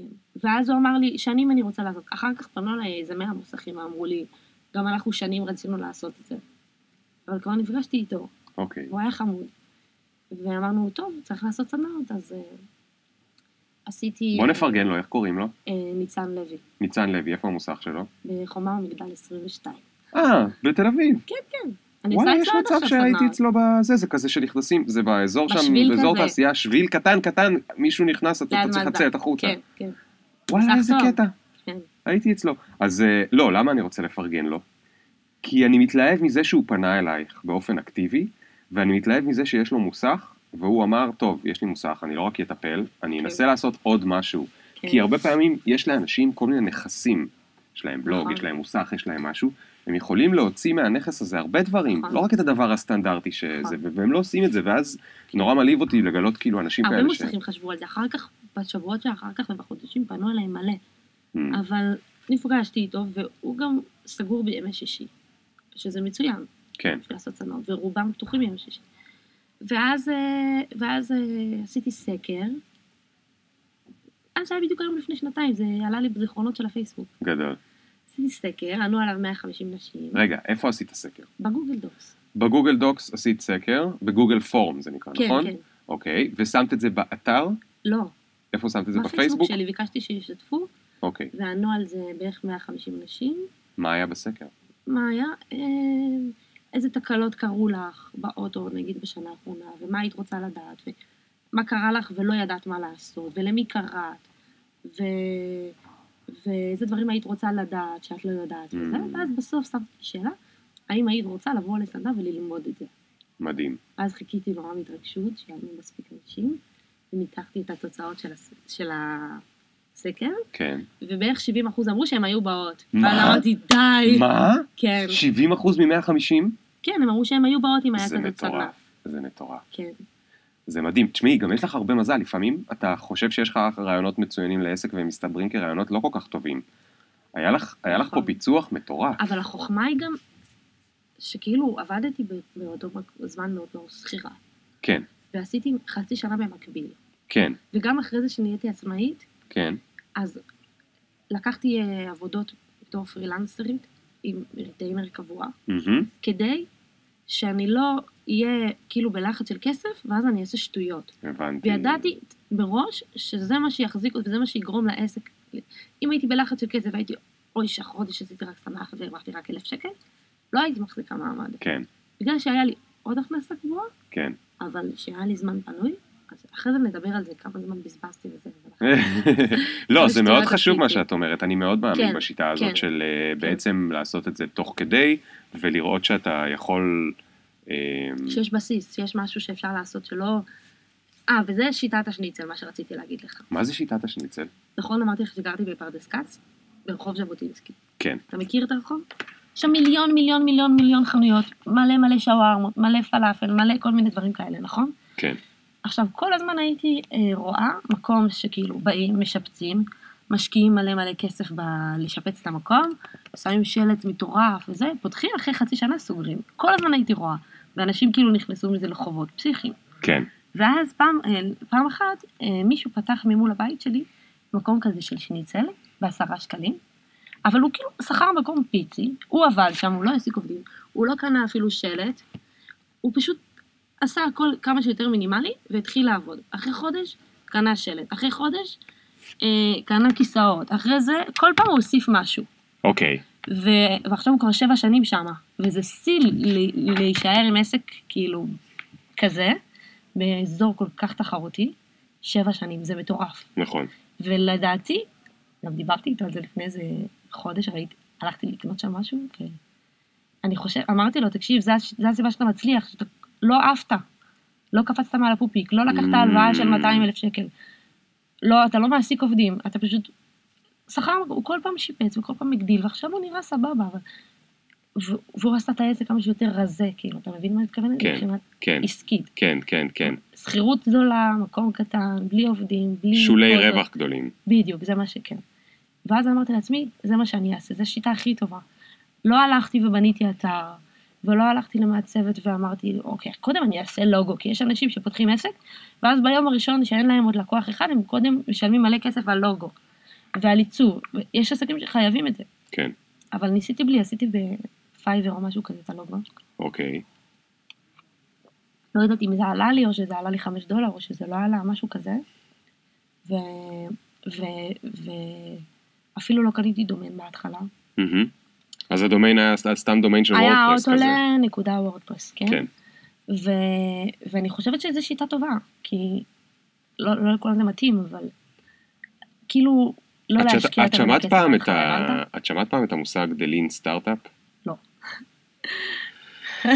S1: כן. ואז הוא אמר לי, שנים אני רוצה לעשות. אחר כך פנו אליי איזה מאה מוסכים ואמרו לי, גם אנחנו שנים רצינו לעשות את זה. אבל כבר נפגשתי איתו,
S2: אוקיי.
S1: הוא היה חמוד. ואמרנו, טוב, צריך לעשות סדנאות, אז אה, עשיתי...
S2: בוא נפרגן לו, איך קוראים לו?
S1: אה, ניצן לוי,
S2: ניצן לוי, איפה המוסך שלו?
S1: בחומה ומגדל 22.
S2: אה, בתל אביב.
S1: כן, כן.
S2: וואלה,
S1: עושה
S2: יש מצב שהייתי. אצלו בזה, זה כזה שנכנסים, זה באזור שם, באזור. תעשייה, שביל קטן קטן, מישהו נכנס, אתה צריך. לצאת החוצה.
S1: כן, כן.
S2: וואלה,
S1: מוסך
S2: איזה. קטע.
S1: כן.
S2: הייתי אצלו. אז אה, לא, למה אני רוצה לפרגן לו? כי אני מתלהב מזה שהוא פנה אלייך באופן אקטיבי, ואני מתלהב מזה שיש לו מוסך, והוא אמר, טוב, יש לי מוסך, אני לא רק אטפל, אני אנסה לעשות עוד משהו.
S1: כן.
S2: כי הרבה פעמים יש לאנשים כל מיני נכסים. יש להם בלוג. יש להם מוסך, יש להם משהו. הם יכולים להוציא מהנכס הזה הרבה דברים,
S1: נכון.
S2: לא רק את הדבר הסטנדרטי שזה,
S1: נכון.
S2: והם לא עושים את זה, ואז נורא מעליב אותי לגלות כאילו אנשים
S1: הרבה
S2: כאלה ש...
S1: מוסכים חשבו על זה. אחר כך, בשבועות שאחר כך ובחודשים פנו אליי מלא.
S2: Mm,
S1: אבל נפגשתי איתו, והוא גם סגור בימי שישי, שזה מצוין,
S2: כן,
S1: בשביל לעשות סדנאות, ורובם פתוחים בימי שישי. ואז, אה, ואז אה, עשיתי סקר, אז זה היה בדיוק היום לפני שנתיים, זה עלה לי בזיכרונות של הפייסבוק.
S2: גדול.
S1: עשיתי סקר, ענו עליו 150 נשים,
S2: רגע, איפה עשית סקר?
S1: בגוגל דוקס.
S2: בגוגל דוקס עשית סקר, בגוגל פורמס זה נקרא,
S1: כן,
S2: נכון?
S1: כן.
S2: אוקיי, ושמת את זה באתר?
S1: לא,
S2: איפה שמת את זה?
S1: בפייסבוק
S2: בפייסבוק?
S1: שלי ביקשתי שישתפו,
S2: אוקיי.
S1: וענו על זה בערך 150 נשים.
S2: מה היה בסקר?
S1: מה היה? אה, איזה תקלות קרו לך באוטו, נגיד בשנה האחרונה, ומה היית רוצה לדעת, ומה קרה לך ולא ידעת מה לעשות, ולמי קראת, ו... ואיזה דברים היית רוצה לדעת שאת לא יודעת, וזה,
S2: Mm.
S1: ואז בסוף שמתי שאלה, האם היית רוצה לבוא לסדנה וללמוד את זה.
S2: מדהים.
S1: אז חיכיתי נורא מהתרגשות, שיענו מספיק אנשים, וניתחתי את התוצאות של, הס... של הסקר,
S2: כן.
S1: ובערך 70% אמרו שהם היו באות.
S2: מה?
S1: ואז אמרתי, די.
S2: מה?
S1: כן.
S2: 70 אחוז מ-150?
S1: כן, הם אמרו שהם היו באות אם היה
S2: זה
S1: כזה סדנה.
S2: מטורף. זה מטורף.
S1: כן.
S2: זה מדהים. תשמעי, גם יש לך הרבה מזל. לפעמים אתה חושב שיש לך רעיונות מצוינים לעסק והם מסתברים כרעיונות לא כל כך טובים. היה לך, היה לך פה
S1: נכון.
S2: פיצוח מטורף.
S1: אבל החוכמה היא גם, שכאילו עבדתי באותו זמן מאוד מאוד שכירה,
S2: כן,
S1: ועשיתי חצי שנה במקביל.
S2: כן,
S1: וגם אחרי זה שנהייתי עצמאית,
S2: כן.
S1: אז לקחתי אה, עבודות בתור פרילנסרית עם ריטיינר קבוע,
S2: מהמם.
S1: כדי שאני לא אהיה כאילו בלחץ של כסף, ואז אני אעשה שטויות.
S2: הבנתי.
S1: וידעתי מראש שזה מה שיחזיק אותי וזה מה שיגרום לעסק. אם הייתי בלחץ של כסף והייתי, אוי, שהחודש עשיתי רק אחת והרווחתי רק אלף שקל, לא הייתי מחזיקה מעמד.
S2: כן,
S1: בגלל שהיה לי עוד הכנסה קבועה,
S2: כן.
S1: אבל שהיה לי זמן פנוי, אז אחרי זה נדבר על זה, כמה זמן בזבזתי וזה.
S2: לא, זה מאוד חשוב מה. שאת אומרת, אני מאוד מאמין
S1: כן,
S2: בשיטה הזאת
S1: כן,
S2: של אה, בעצם לעשות את זה תוך כדי, ולראות שאתה יכול אמ,
S1: שיש בסיס, שיש משהו שאפשר לעשות שלא... אה, וזה שיטת השניצל, מה שרציתי להגיד לך.
S2: מה זה שיטת השניצל?
S1: נכון אמרתי לך שגרתי בפרדס כץ? ברחוב ז'בוטינסקי.
S2: כן.
S1: אתה מכיר את הרחוב? יש שם מיליון, מיליון, מיליון, מיליון חנויות, מלא מלא שווארמות, מלא פלאפל, מלא כל מיני דברים כאלה, נכון?
S2: כן.
S1: עכשיו, כל הזמן הייתי אה, רואה מקום שכאילו באים, משפצים, משקיעים מלא מלא כסף בלשפץ את המקום, שמים שלט מטורף וזה, פותחים אחרי חצי שנה סוגרים. כל הזמן הייתי רואה, ואנשים כאילו נכנסו מזה לחובות פסיכיים.
S2: כן.
S1: ואז פעם, אה, פעם אחת אה, מישהו פתח ממול הבית שלי מקום כזה של שניצל בעשרה שקלים, אבל הוא כאילו שכר מקום פיצי, הוא עבד שם, הוא לא העסיק עובדים, הוא לא קנה אפילו שלט, הוא פשוט עשה הכל כמה שיותר מינימלי והתחיל לעבוד. אחרי חודש קנה שלט, אחרי חודש אה, קנה כיסאות, אחרי זה כל פעם הוא הוסיף משהו.
S2: אוקיי.
S1: ו... ועכשיו הוא כבר שבע שנים שם, וזה שיא ל- להישאר עם עסק כאילו כזה, באזור כל כך תחרותי, שבע שנים, זה מטורף.
S2: נכון.
S1: ולדעתי, גם דיברתי איתו על זה לפני איזה חודש, ראיתי, הלכתי לקנות שם משהו, ואני חושב, אמרתי לו, תקשיב, זה, זה הסיבה שאתה מצליח, שאתה לא עפת, לא קפצת מעל הפופיק, לא לקחת הלוואה של 200 אלף שקל, לא, אתה לא מעסיק עובדים, אתה פשוט, שכר, הוא כל פעם שיפץ וכל פעם הגדיל, ועכשיו הוא נראה סבבה, אבל... והוא עשה את העסק כמה שיותר רזה, כאילו, אתה מבין מה אני מתכוונת?
S2: כן,
S1: מבחינת
S2: כן,
S1: עסקית.
S2: כן, כן, כן.
S1: שכירות זולה, מקום קטן, בלי עובדים, בלי...
S2: שולי. רווח גדולים.
S1: בדיוק, זה מה שכן. ואז אמרתי לעצמי, זה מה שאני אעשה, זו השיטה הכי טובה. לא הלכתי ובניתי אתר, ולא הלכתי למעצבת ואמרתי, אוקיי, קודם אני אעשה לוגו, כי יש אנשים שפותחים עסק, ואז ביום הראשון שאין להם עוד לקוח אחד, הם קודם משלמים מלא כסף על לוגו ועל ייצוב. יש עסקים שחייבים את זה.
S2: כן.
S1: אבל ניסיתי בלי, עשיתי בפייבר או משהו כזה את הלוגו.
S2: אוקיי.
S1: לא יודעת אם זה עלה לי, או שזה עלה לי חמש דולר, או שזה לא עלה, משהו כזה. ו... ו... ו... אפילו לא קניתי דומיין בהתחלה.
S2: מהמם. אז הדומיין היה סתם דומיין של
S1: היה
S2: וורדפרס כזה.
S1: אוטולה נקודה וורדפרס, כן?
S2: כן.
S1: ו... ואני חושבת שזו שיטה טובה, כי לא, לא לכולם זה מתאים, אבל כאילו, לא להשקיע
S2: את שמעת פעם את ה... את שמעת פעם את המושג The Lean Startup?
S1: לא.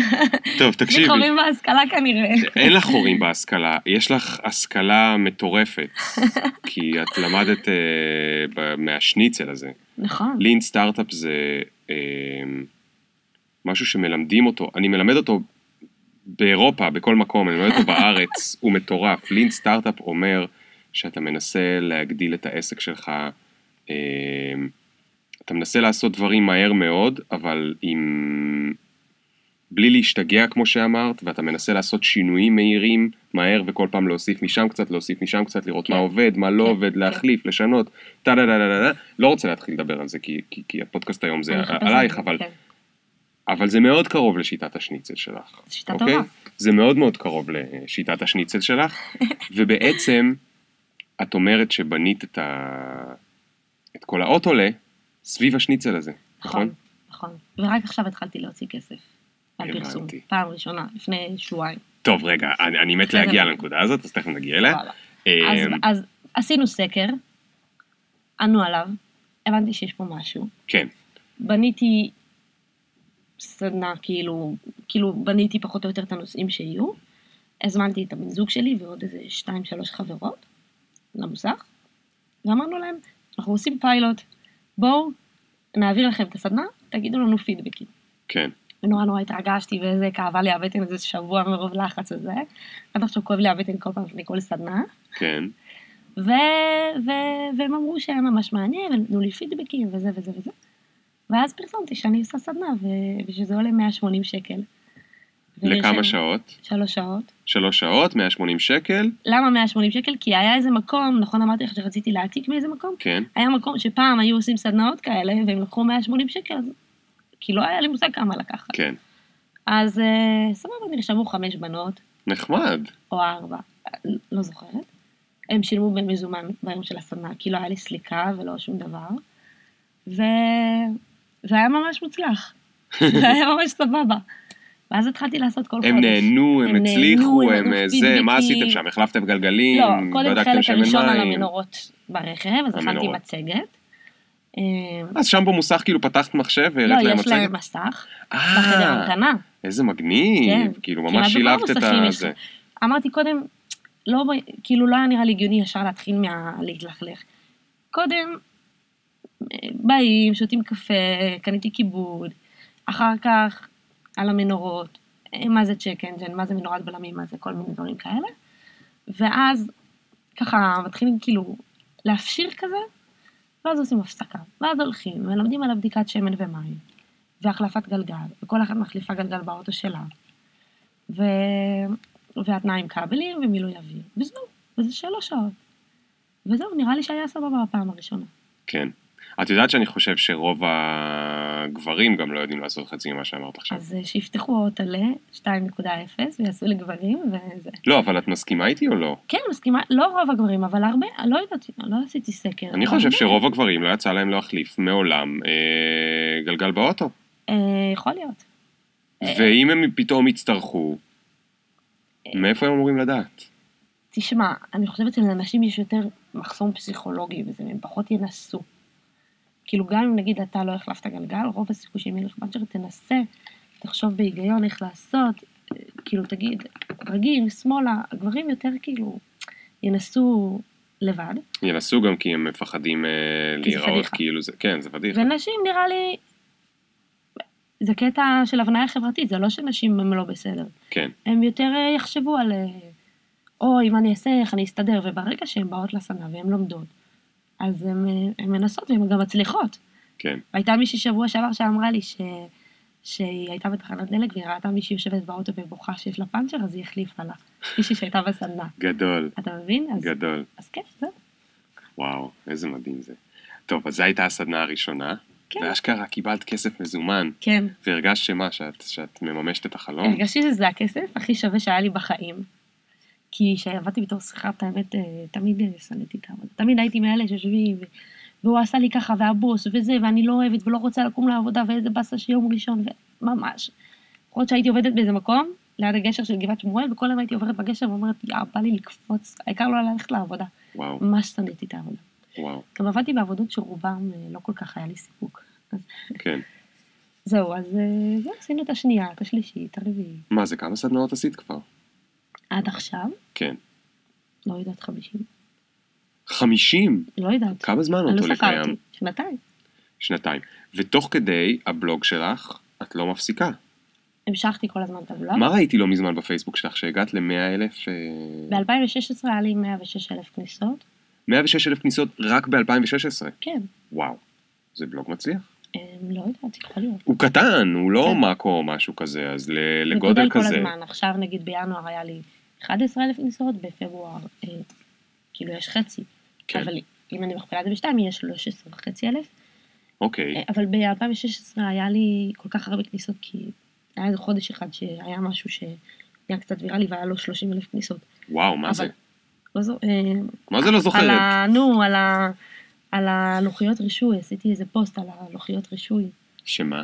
S2: טוב,
S1: יש לי
S2: תקשיבי.
S1: חורים בהשכלה כנראה.
S2: אין לך חורים בהשכלה, יש לך השכלה מטורפת, כי את למדת ב- מהשניצל הזה.
S1: נכון.
S2: לין סטארט-אפ זה אה, משהו שמלמדים אותו, אני מלמד אותו באירופה, בכל מקום, אני מלמד אותו בארץ, הוא מטורף. לין סטארט-אפ אומר שאתה מנסה להגדיל את העסק שלך, אה, אתה מנסה לעשות דברים מהר מאוד, אבל עם... בלי להשתגע כמו שאמרת, ואתה מנסה לעשות שינויים מהירים מהר וכל פעם להוסיף משם קצת, להוסיף משם קצת, לראות
S1: כן.
S2: מה עובד, מה לא
S1: כן,
S2: עובד,
S1: כן.
S2: להחליף, לשנות, טה דה דה דה דה דה. לא רוצה להתחיל לדבר על זה, כי, כי, כי הפודקאסט היום זה עלייך, אבל,
S1: כן.
S2: אבל זה מאוד קרוב לשיטת השניצל שלך.
S1: שיטה
S2: אוקיי?
S1: טובה.
S2: זה מאוד מאוד קרוב לשיטת השניצל שלך, ובעצם את אומרת שבנית את, ה... את כל האוטולה סביב השניצל הזה, נכון?
S1: נכון, נכון. ורק עכשיו התחלתי להוציא כסף. על
S2: הבנתי.
S1: פרסום. פעם ראשונה, לפני שבועיים.
S2: טוב, רגע, אני, מת. להגיע לנקודה הזאת, אז תכף נגיע אליה. אמ,
S1: אז עשינו סקר, ענו עליו, הבנתי שיש פה משהו.
S2: כן,
S1: בניתי סדנה, כאילו, כאילו בניתי פחות או יותר את הנושאים שיהיו. הזמנתי את הבן זוג שלי ועוד איזה שתיים שלוש חברות למוסך, ואמרנו להם, אנחנו עושים פיילוט, בואו נעביר לכם את הסדנה, תגידו לנו פידבקים.
S2: כן,
S1: ונורא נורא התרגשתי וזה, כאבה לי הבטן איזה שבוע מרוב לחץ וזה. עד עכשיו כואב לי הבטן כל פעם לפני כל סדנה.
S2: כן,
S1: ו... ו... והם אמרו שהיה ממש מעניין, ונתנו לי פידבקים וזה וזה וזה. ואז פרסמתי שאני עושה סדנה, ו... ושזה עולה 180 שקל.
S2: לכמה
S1: ונרשם-
S2: שעות?
S1: שלוש שעות.
S2: שלוש שעות, 180 שקל,
S1: למה 180 שקל? כי היה איזה מקום, נכון אמרתי לך שרציתי להעתיק מאיזה מקום?
S2: כן,
S1: היה מקום שפעם היו עושים סדנאות כאלה, והם לקחו 180 שקל, אז... כי לא היה לי מושג כמה לקחת.
S2: כן,
S1: אז אה, סבבה, נרשמו חמש בנות,
S2: נחמד,
S1: או ארבע, לא זוכרת. הם שילמו במזומן ביום של הסדנה, כי לא היה לי סליקה ולא שום דבר. ו... והיה ממש מוצלח. זה היה ממש סבבה. ואז התחלתי לעשות כל
S2: הם
S1: חודש.
S2: נהנו, הם
S1: הם
S2: הצליחו,
S1: נהנו,
S2: הם
S1: הם
S2: אה, זה, מה. עשיתם שם? החלפתם גלגלים?
S1: לא, קודם
S2: בדקתם
S1: חלק הראשון על? המנורות ברכב, אז הכנתי
S2: המנורות.
S1: מצגת. אה,
S2: אז שם במוסך כאילו פתחת מחשב
S1: לא,
S2: והראית להם
S1: יש להם
S2: מצגת?
S1: מסך בחדר
S2: אה,
S1: המתנה.
S2: איזה מגניב,
S1: כן.
S2: כאילו ממש שילבת את
S1: המוסכים יש-
S2: זה.
S1: אמרתי קודם, לא, כאילו לא היה נראה לי הגיוני ישר להתחיל מהלהתלכלך. קודם, אה, באים, שותים קפה, קניתי כיבוד, אחר כך על המנורות, אה, מה זה צ'ק אנג'ן, מה זה מנורת בלמים, מה זה כל מיני דברים כאלה. ואז ככה מתחילים כאילו להפשיר כזה, ואז עושים הפסקה, ואז הולכים ולומדים על הבדיקת שמן ומים, והחלפת גלגל, וכל אחת מחליפה גלגל באוטו שלה. ו... והתנעה עם כבלים ומילוי אוויר, וזהו, וזה שלוש שעות. וזהו, נראה לי שהיה סבבה בפעם הראשונה.
S2: כן. את יודעת שאני חושב שרוב הגברים גם לא יודעים לעשות חצי ממה שאמרת עכשיו.
S1: אז אה, שיפתחו אותה ל-2.0 ויעשו לגברים, וזה.
S2: לא, אבל את מסכימה איתי או לא?
S1: כן, מסכימה, לא רוב הגברים, אבל הרבה, לא יודעת, לא עשיתי סקר.
S2: אני חושב
S1: הרבה.
S2: שרוב הגברים לא יצא להם להחליף מעולם אה, גלגל באוטו.
S1: אה, יכול להיות. אה.
S2: ואם הם פתאום יצטרכו, מאיפה הם אמורים לדעת?
S1: תשמע, אני חושבת שלאנשים יש יותר מחסום פסיכולוגי וזה, הם פחות ינסו. כאילו גם אם נגיד אתה לא החלפת גלגל, רוב הסיכוי שאם לך פאנצ'ר תנסה, תחשוב בהיגיון איך לעשות, כאילו תגיד, רגיל, שמאלה, הגברים יותר כאילו ינסו לבד,
S2: ינסו גם כי הם מפחדים אה,
S1: כי
S2: להיראות. כאילו זה, כן, זה פדיחה.
S1: ונשים נראה לי, זה קטע של הבניה חברתית, זה לא שנשים הם לא בסדר.
S2: כן,
S1: הם יותר אה, יחשבו על, אה, או אם אני אעשה, איך אני אסתדר, וברגע שהן באות לסנה והן לומדות, אז הן מנסות והן גם מצליחות.
S2: כן.
S1: והייתה מישהי שבוע שעבר שאמרה לי ש... שהיא הייתה בתחנת דלק והיא ראתה מישהי יושבת באוטו ובוכה שיש לה פאנצ'ר, אז היא החליפה לה. מישהי שהייתה בסדנה.
S2: גדול,
S1: אתה מבין? אז,
S2: גדול.
S1: אז כן, זהו.
S2: וואו, איזה מדהים זה. טוב, אז זו הייתה הסדנה הראשונה,
S1: כן.
S2: ואשכרה קיבלת כסף מזומן,
S1: כן.
S2: והרגשת שמה, שאת, שאת מממשת את החלום?
S1: הרגשתי שזה הכסף הכי שווה שהיה לי בחיים. כי כשעבדתי בתור שכירת, האמת, אה, תמיד אה, שנאתי את העבודה. תמיד הייתי מאלה שיושבים, והוא עשה לי ככה, והבוס, וזה, ואני לא אוהבת ולא רוצה לקום לעבודה, ואיזה באסה שיום ראשון, וממש. למרות שהייתי עובדת באיזה מקום, ליד הגשר של גבעת שמואל, וכל היום הייתי עוברת בגשר ואומרת, יא, בא לי לקפוץ, העיקר לא ללכת לעבודה.
S2: וואו,
S1: ממש שנאתי את העבודה.
S2: וואו,
S1: גם עבדתי בעבודות שרובם אה, לא כל כך היה לי סיפוק.
S2: כן.
S1: זהו, אז זהו, עשינו את השנייה, את השלישית, הרביעית.
S2: מה זה, כמה סדנאות עשית כבר?
S1: עד עכשיו,
S2: כן.
S1: לא יודעת, 50.
S2: חמישים?
S1: לא יודעת.
S2: כמה זמן
S1: לא
S2: אותו
S1: ספרתי.
S2: לקיים?
S1: שנתיים.
S2: שנתיים. ותוך כדי הבלוג שלך, את לא מפסיקה.
S1: המשכתי כל הזמן את הבלוג.
S2: מה ראיתי לא מזמן בפייסבוק שלך, שהגעת ל-100 אלף...
S1: ב-2016 היה לי 106 אלף כניסות.
S2: 106 אלף כניסות רק ב-2016.
S1: כן.
S2: וואו, זה בלוג מצליח.
S1: אמ, לא יודעת, יכול להיות.
S2: הוא קטן, הוא לא
S1: כן.
S2: מאקו או משהו כזה, אז ל-
S1: זה
S2: לגודל
S1: גודל כל
S2: כזה.
S1: הזמן. עכשיו נגיד בינואר היה לי 11 אלף כניסות, בפברואר אה, כאילו יש חצי.
S2: כן.
S1: אבל אם אני מכפילה את זה בשתיים, יהיה 13 וחצי אלף.
S2: אוקיי,
S1: אה, אבל ב-2016 היה לי כל כך הרבה כניסות, כי היה איזה חודש אחד שהיה משהו שהיה קצת ויראלי והיה לו 30 אלף כניסות.
S2: וואו, מה
S1: אבל-
S2: זה?
S1: לא זו... אה,
S2: מה זה לא
S1: על
S2: זוכרת?
S1: ה... נו, על ה... על הלוחיות רישוי, עשיתי איזה פוסט על הלוחיות רישוי,
S2: שמה?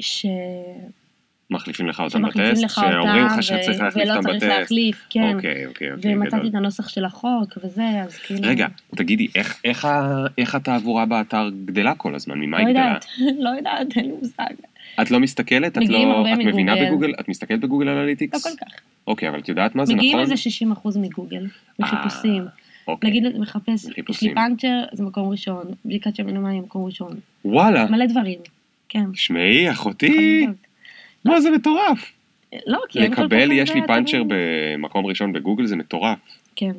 S1: ש...
S2: מחליפים לך אותם
S1: שמחליפים
S2: בטסט?
S1: לך
S2: שאומרים לך שצריך להחליף
S1: ולא
S2: אותם
S1: צריך
S2: בטסט?
S1: להחליף, כן.
S2: אוקיי, אוקיי, אוקיי,
S1: ומצאתי
S2: גדול.
S1: את הנוסח של החוק וזה, אז כאילו...
S2: רגע, תגידי, איך- איך איך התעבורה באתר גדלה כל הזמן? ממה
S1: לא
S2: היא גדלה?
S1: יודעת, לא יודעת, אין לי מושג.
S2: את לא מסתכלת? את לא... את מבינה. בגוגל? את מסתכלת בגוגל
S1: לא
S2: אנליטיקס?
S1: כל כך.
S2: אוקיי, אבל את יודעת מה זה נכון?
S1: מגיעים איזה 60% מגוגל, מחיפושים.
S2: אוקיי.
S1: נגיד מחפש, יש. לי פאנצ'ר, זה מקום ראשון, בדיקת שמן ומים, מקום ראשון.
S2: וואלה,
S1: מלא דברים, כן.
S2: שמעי, אחותי, מה זה מטורף.
S1: לא, כי כל
S2: לקבל, יש לי. פאנצ'ר במקום ראשון בגוגל, זה מטורף.
S1: כן,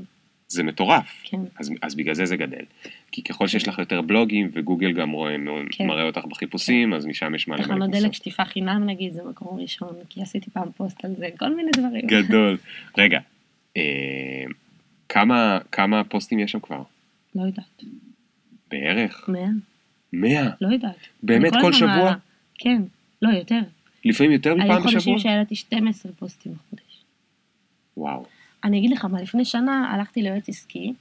S2: זה מטורף.
S1: כן.
S2: אז, אז בגלל זה זה גדל. כי ככל שיש לך יותר בלוגים, וגוגל גם רואה,
S1: כן.
S2: מראה אותך בחיפושים, אז משם יש מלא מלא
S1: תחנות דלק. שטיפה חינם נגיד, זה מקום ראשון, כי עשיתי פעם פוסט על זה, כל מיני דברים.
S2: גדול. רגע, אה, כמה, כמה פוסטים יש שם כבר?
S1: לא יודעת.
S2: בערך?
S1: מאה?
S2: 100.
S1: לא יודעת.
S2: באמת כל
S1: הזמן
S2: שבוע?
S1: מעלה. כן, לא, יותר.
S2: לפעמים יותר מפעם בשבוע?
S1: היו חודשים שהעליתי 12 פוסטים בחודש.
S2: וואו.
S1: אני אגיד לך מה, לפני שנה הלכתי ליועץ עסקי,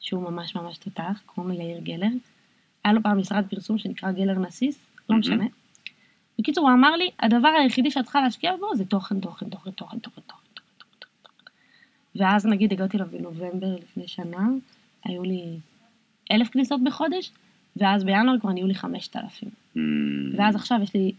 S1: שהוא ממש ממש תותח, קוראים לי יאיר גלר. היה לו פעם משרד פרסום שנקרא גלר נסיס, לא משנה. בקיצור, הוא אמר לי, הדבר היחידי שאת צריכה להשקיע בו זה תוכן, תוכן, תוכן, תוכן, תוכן, תוכן. ואז נגיד הגעתי אליו בנובמבר לפני שנה, היו לי אלף כניסות בחודש, ואז בינואר כבר נהיו לי חמשת
S2: אלפים.
S1: ואז עכשיו יש לי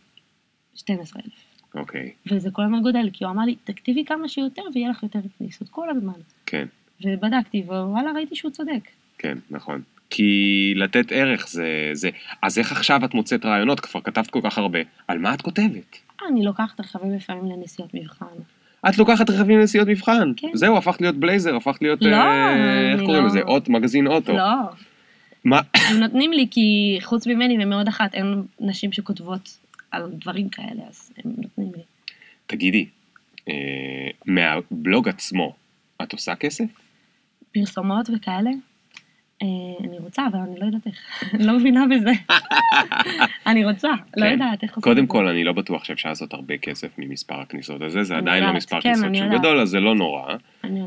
S1: 12,000.
S2: אוקיי,
S1: וזה כל הזמן גודל, כי הוא אמר לי, תכתיבי כמה שיותר ויהיה לך יותר כניסות, כל הזמן.
S2: כן,
S1: ובדקתי, ווואלה, ראיתי שהוא צודק.
S2: כן, נכון. כי לתת ערך זה, זה... אז איך עכשיו את מוצאת רעיונות? כבר כתבת כל כך הרבה. על מה את כותבת?
S1: אני לוקחת רכבים לפעמים לנסיעות מבחן.
S2: את לוקחת רכבים לנסיעות מבחן.
S1: כן.
S2: זהו, הפכת להיות בלייזר, הפכת להיות...
S1: לא,
S2: אה, איך קוראים
S1: לא-
S2: לזה? אוט, מגזין אוטו.
S1: לא,
S2: מה?
S1: הם נותנים לי כי חוץ ממני ומעוד אחת אין נשים שכותבות על דברים כאלה, אז הם נותנים לי.
S2: תגידי, אה, מהבלוג עצמו, את עושה כסף?
S1: פרסומות וכאלה, אה, אני רוצה, אבל אני לא יודעת איך. אני לא מבינה בזה. אני רוצה, לא
S2: כן.
S1: יודעת איך עושים
S2: קודם. כל, אני לא בטוח שאפשר לעשות הרבה כסף ממספר הכניסות הזה, זה עדיין לא מספר
S1: כן,
S2: כניסות שהוא. גדול, אז זה לא נורא.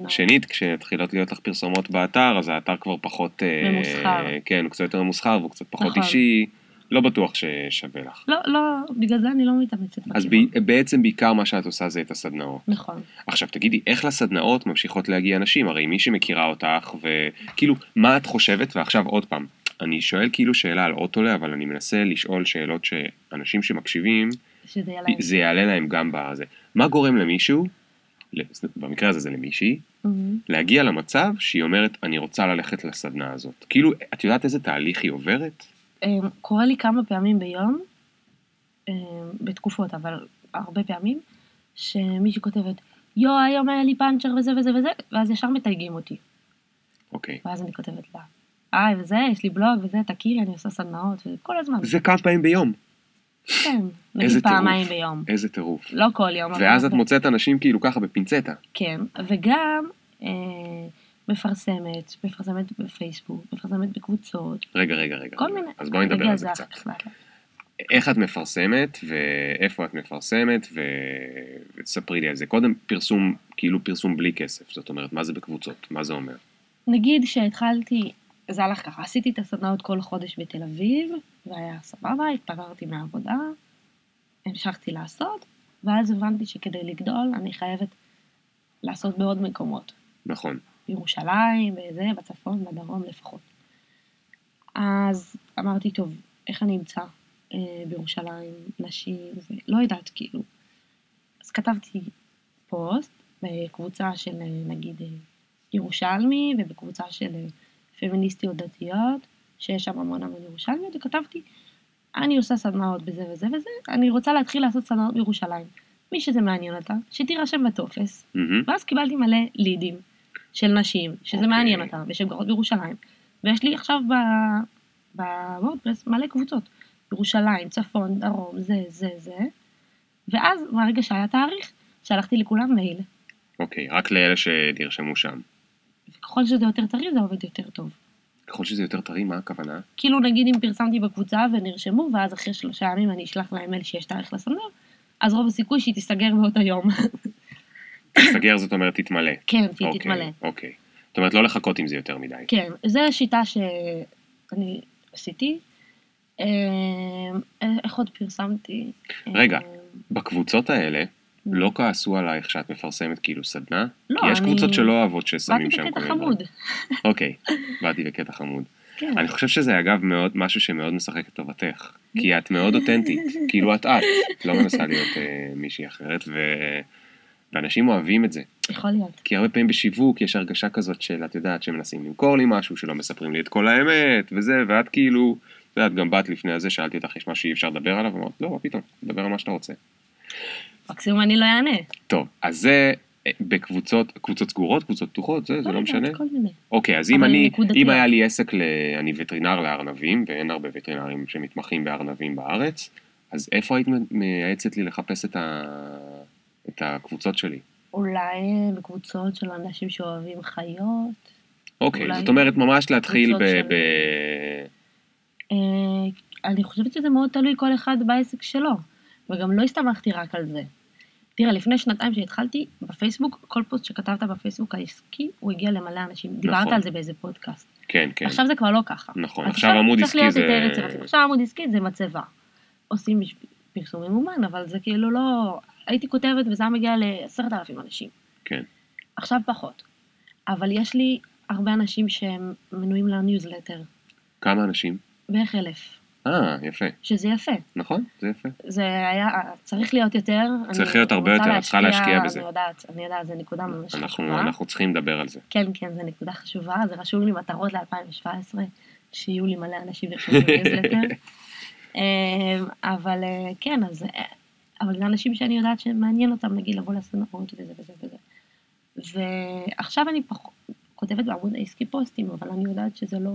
S2: שנית, כשמתחילות להיות לך פרסומות באתר, אז האתר כבר פחות... אה,
S1: ממוסחר.
S2: כן, הוא קצת יותר ממוסחר והוא קצת פחות
S1: נכון.
S2: אישי, לא בטוח ששווה לך.
S1: לא, לא, בגלל זה אני לא מתאמצת.
S2: אז. ב- בעצם בעיקר מה שאת עושה זה את הסדנאות.
S1: נכון.
S2: עכשיו תגידי, איך לסדנאות ממשיכות להגיע נשים? הרי מי שמכירה אותך, וכאילו, מה את חושבת? ועכשיו עוד פעם, אני שואל כאילו שאלה על אוטולה, אבל אני מנסה לשאול שאלות שאנשים שמקשיבים,
S1: שזה להם.
S2: זה יעלה להם גם בזה. מה גורם למישהו, במקרה הזה זה למישהי,
S1: מהמם.
S2: להגיע למצב שהיא אומרת, אני רוצה ללכת לסדנה הזאת. כאילו, את יודעת איזה תהליך היא עוברת?
S1: אמ, קורה לי כמה פעמים ביום, אמ, בתקופות, אבל הרבה פעמים, שמישהי כותבת, יו, היום היה לי פאנצ'ר וזה וזה וזה, ואז ישר מתייגים אותי.
S2: אוקיי.
S1: ואז אני כותבת לה, היי, וזה, יש לי בלוג וזה, תכירי, אני עושה סדנאות, וכל הזמן.
S2: זה כמה פעמים ביום.
S1: כן, נגיד פעמיים
S2: טירוף.
S1: ביום.
S2: איזה טירוף.
S1: לא כל יום.
S2: ואז את. מוצאת אנשים כאילו ככה בפינצטה.
S1: כן, וגם אה, מפרסמת, מפרסמת בפייסבוק, מפרסמת בקבוצות,
S2: רגע, רגע, רגע.
S1: כל. מיני.
S2: אז בואי נדבר על זה קצת. איך את מפרסמת, ואיפה את מפרסמת, ו... ותספרי לי על זה. קודם פרסום, כאילו פרסום בלי כסף. זאת אומרת, מה זה בקבוצות? מה זה אומר?
S1: נגיד שהתחלתי, זה הלך ככה, עשיתי את הסדנאות כל חודש בתל אביב, והיה סבבה, התפגרתי מהעבודה, המשכתי לעשות, ואז הבנתי שכדי לגדול אני חייבת לעשות בעוד מקומות.
S2: נכון.
S1: בירושלים, בזה, בצפון, בדרום לפחות. אז אמרתי, טוב, איך אני אמצא אה, בירושלים נשים, ולא יודעת, כאילו. אז כתבתי פוסט בקבוצה של אה, נגיד אה, ירושלמי, ובקבוצה של אה, פמיניסטיות דתיות, שיש שם המון המון ירושלמיות, וכתבתי, אני עושה סדנאות בזה וזה וזה, אני רוצה להתחיל לעשות סדנאות בירושלים. מי שזה מעניין אותה, שתירשם בטופס,
S2: מהמם.
S1: ואז קיבלתי מלא לידים של נשים, שזה
S2: אוקיי.
S1: מעניין אותם, ושהן גרות בירושלים. ויש לי עכשיו ב- בוורדפרס מלא קבוצות. ירושלים, צפון, דרום, זה, זה, זה. ואז, מהרגע שהיה תאריך, שלחתי לכולם מייל.
S2: אוקיי, רק לאלה שנרשמו שם.
S1: וככל שזה יותר טרי, זה עובד יותר טוב.
S2: ככל שזה יותר טרי, מה הכוונה?
S1: כאילו, נגיד אם פרסמתי בקבוצה ונרשמו, ואז אחרי שלושה ימים אני אשלח להם מייל שיש תאריך לסדנה, אז רוב הסיכוי שהיא תיסגר באותו יום.
S2: תסגר זאת אומרת תתמלא.
S1: כן, שהיא
S2: אוקיי,
S1: תתמלא.
S2: אוקיי. זאת אומרת, לא לחכות עם זה יותר מדי.
S1: כן, זו שיטה שאני עשיתי. אה, איך עוד פרסמתי?
S2: רגע,
S1: אה,
S2: בקבוצות האלה, לא כעסו עלייך שאת מפרסמת כאילו סדנה?
S1: לא,
S2: כי יש
S1: אני-
S2: קבוצות שלא אוהבות ששמים
S1: באתי
S2: שם כל
S1: בקטע
S2: מיני דברים.
S1: חמוד.
S2: אוקיי, באתי בקטע חמוד.
S1: כן.
S2: אני חושב שזה אגב מאוד, משהו שמאוד משחק לטובתך. כי את מאוד אותנטית, כאילו את את, את לא מנסה להיות אה, מישהי אחרת, ו... ואנשים אוהבים את זה.
S1: יכול להיות.
S2: כי הרבה פעמים בשיווק יש הרגשה כזאת של, את יודעת, שמנסים למכור לי משהו, שלא מספרים לי את כל האמת, וזה, ואת כאילו, את יודעת, גם באת לפני הזה, שאלתי אותך, יש משהו שאי אפשר לדבר עליו? אמרת, לא, פתאום, דבר על מה שאתה רוצה.
S1: מקסימום אני לא אענה.
S2: טוב, אז זה אה, בקבוצות, קבוצות סגורות, קבוצות פתוחות, זה, זה לא
S1: יודעת,
S2: משנה.
S1: כל מיני.
S2: אוקיי, אז אם אני. אם היה לי עסק, ל... אני וטרינר לארנבים, ואין הרבה וטרינרים שמתמחים בארנבים בארץ, אז איפה היית מייעצת לי לחפש את, ה... את הקבוצות שלי?
S1: אולי בקבוצות של אנשים שאוהבים חיות.
S2: אוקיי, זאת אומרת ממש להתחיל ב... ב...
S1: אה, אני חושבת שזה מאוד תלוי כל אחד בעסק שלו, וגם לא הסתמכתי רק על זה. תראה, לפני שנתיים שהתחלתי, בפייסבוק, כל פוסט שכתבת בפייסבוק העסקי, הוא הגיע למלא אנשים. דיברת
S2: נכון.
S1: על זה באיזה פודקאסט.
S2: כן, כן,
S1: עכשיו זה כבר לא ככה.
S2: נכון, עכשיו עמוד עסקי זה...
S1: עכשיו עמוד עסקי זה מצבה. עושים פרסום ממומן, אבל זה כאילו לא... הייתי כותבת וזה היה מגיע לעשרת אלפים אנשים.
S2: כן,
S1: עכשיו פחות. אבל יש לי הרבה אנשים שהם מנויים לניוזלטר.
S2: כמה אנשים?
S1: בערך אלף,
S2: אה, יפה.
S1: שזה יפה.
S2: נכון, זה יפה.
S1: זה היה, צריך להיות יותר.
S2: צריך להיות הרבה יותר, את צריכה להשקיע בזה.
S1: אני יודעת, אני יודעת, זו נקודה ממש
S2: אנחנו,
S1: חשובה.
S2: אנחנו צריכים לדבר על זה.
S1: כן, כן, זו נקודה חשובה, זה רשום לי מטרות ל-2017, שיהיו לי מלא אנשים יירשמו בניוזלטר. אמ, אבל אה, כן, אז... אה, אבל זה אנשים שאני יודעת שמעניין אותם, נגיד, לבוא לסדנאות וזה וזה וזה. ועכשיו אני פח... כותבת בעמוד העסקי פוסטים, אבל אני יודעת שזה לא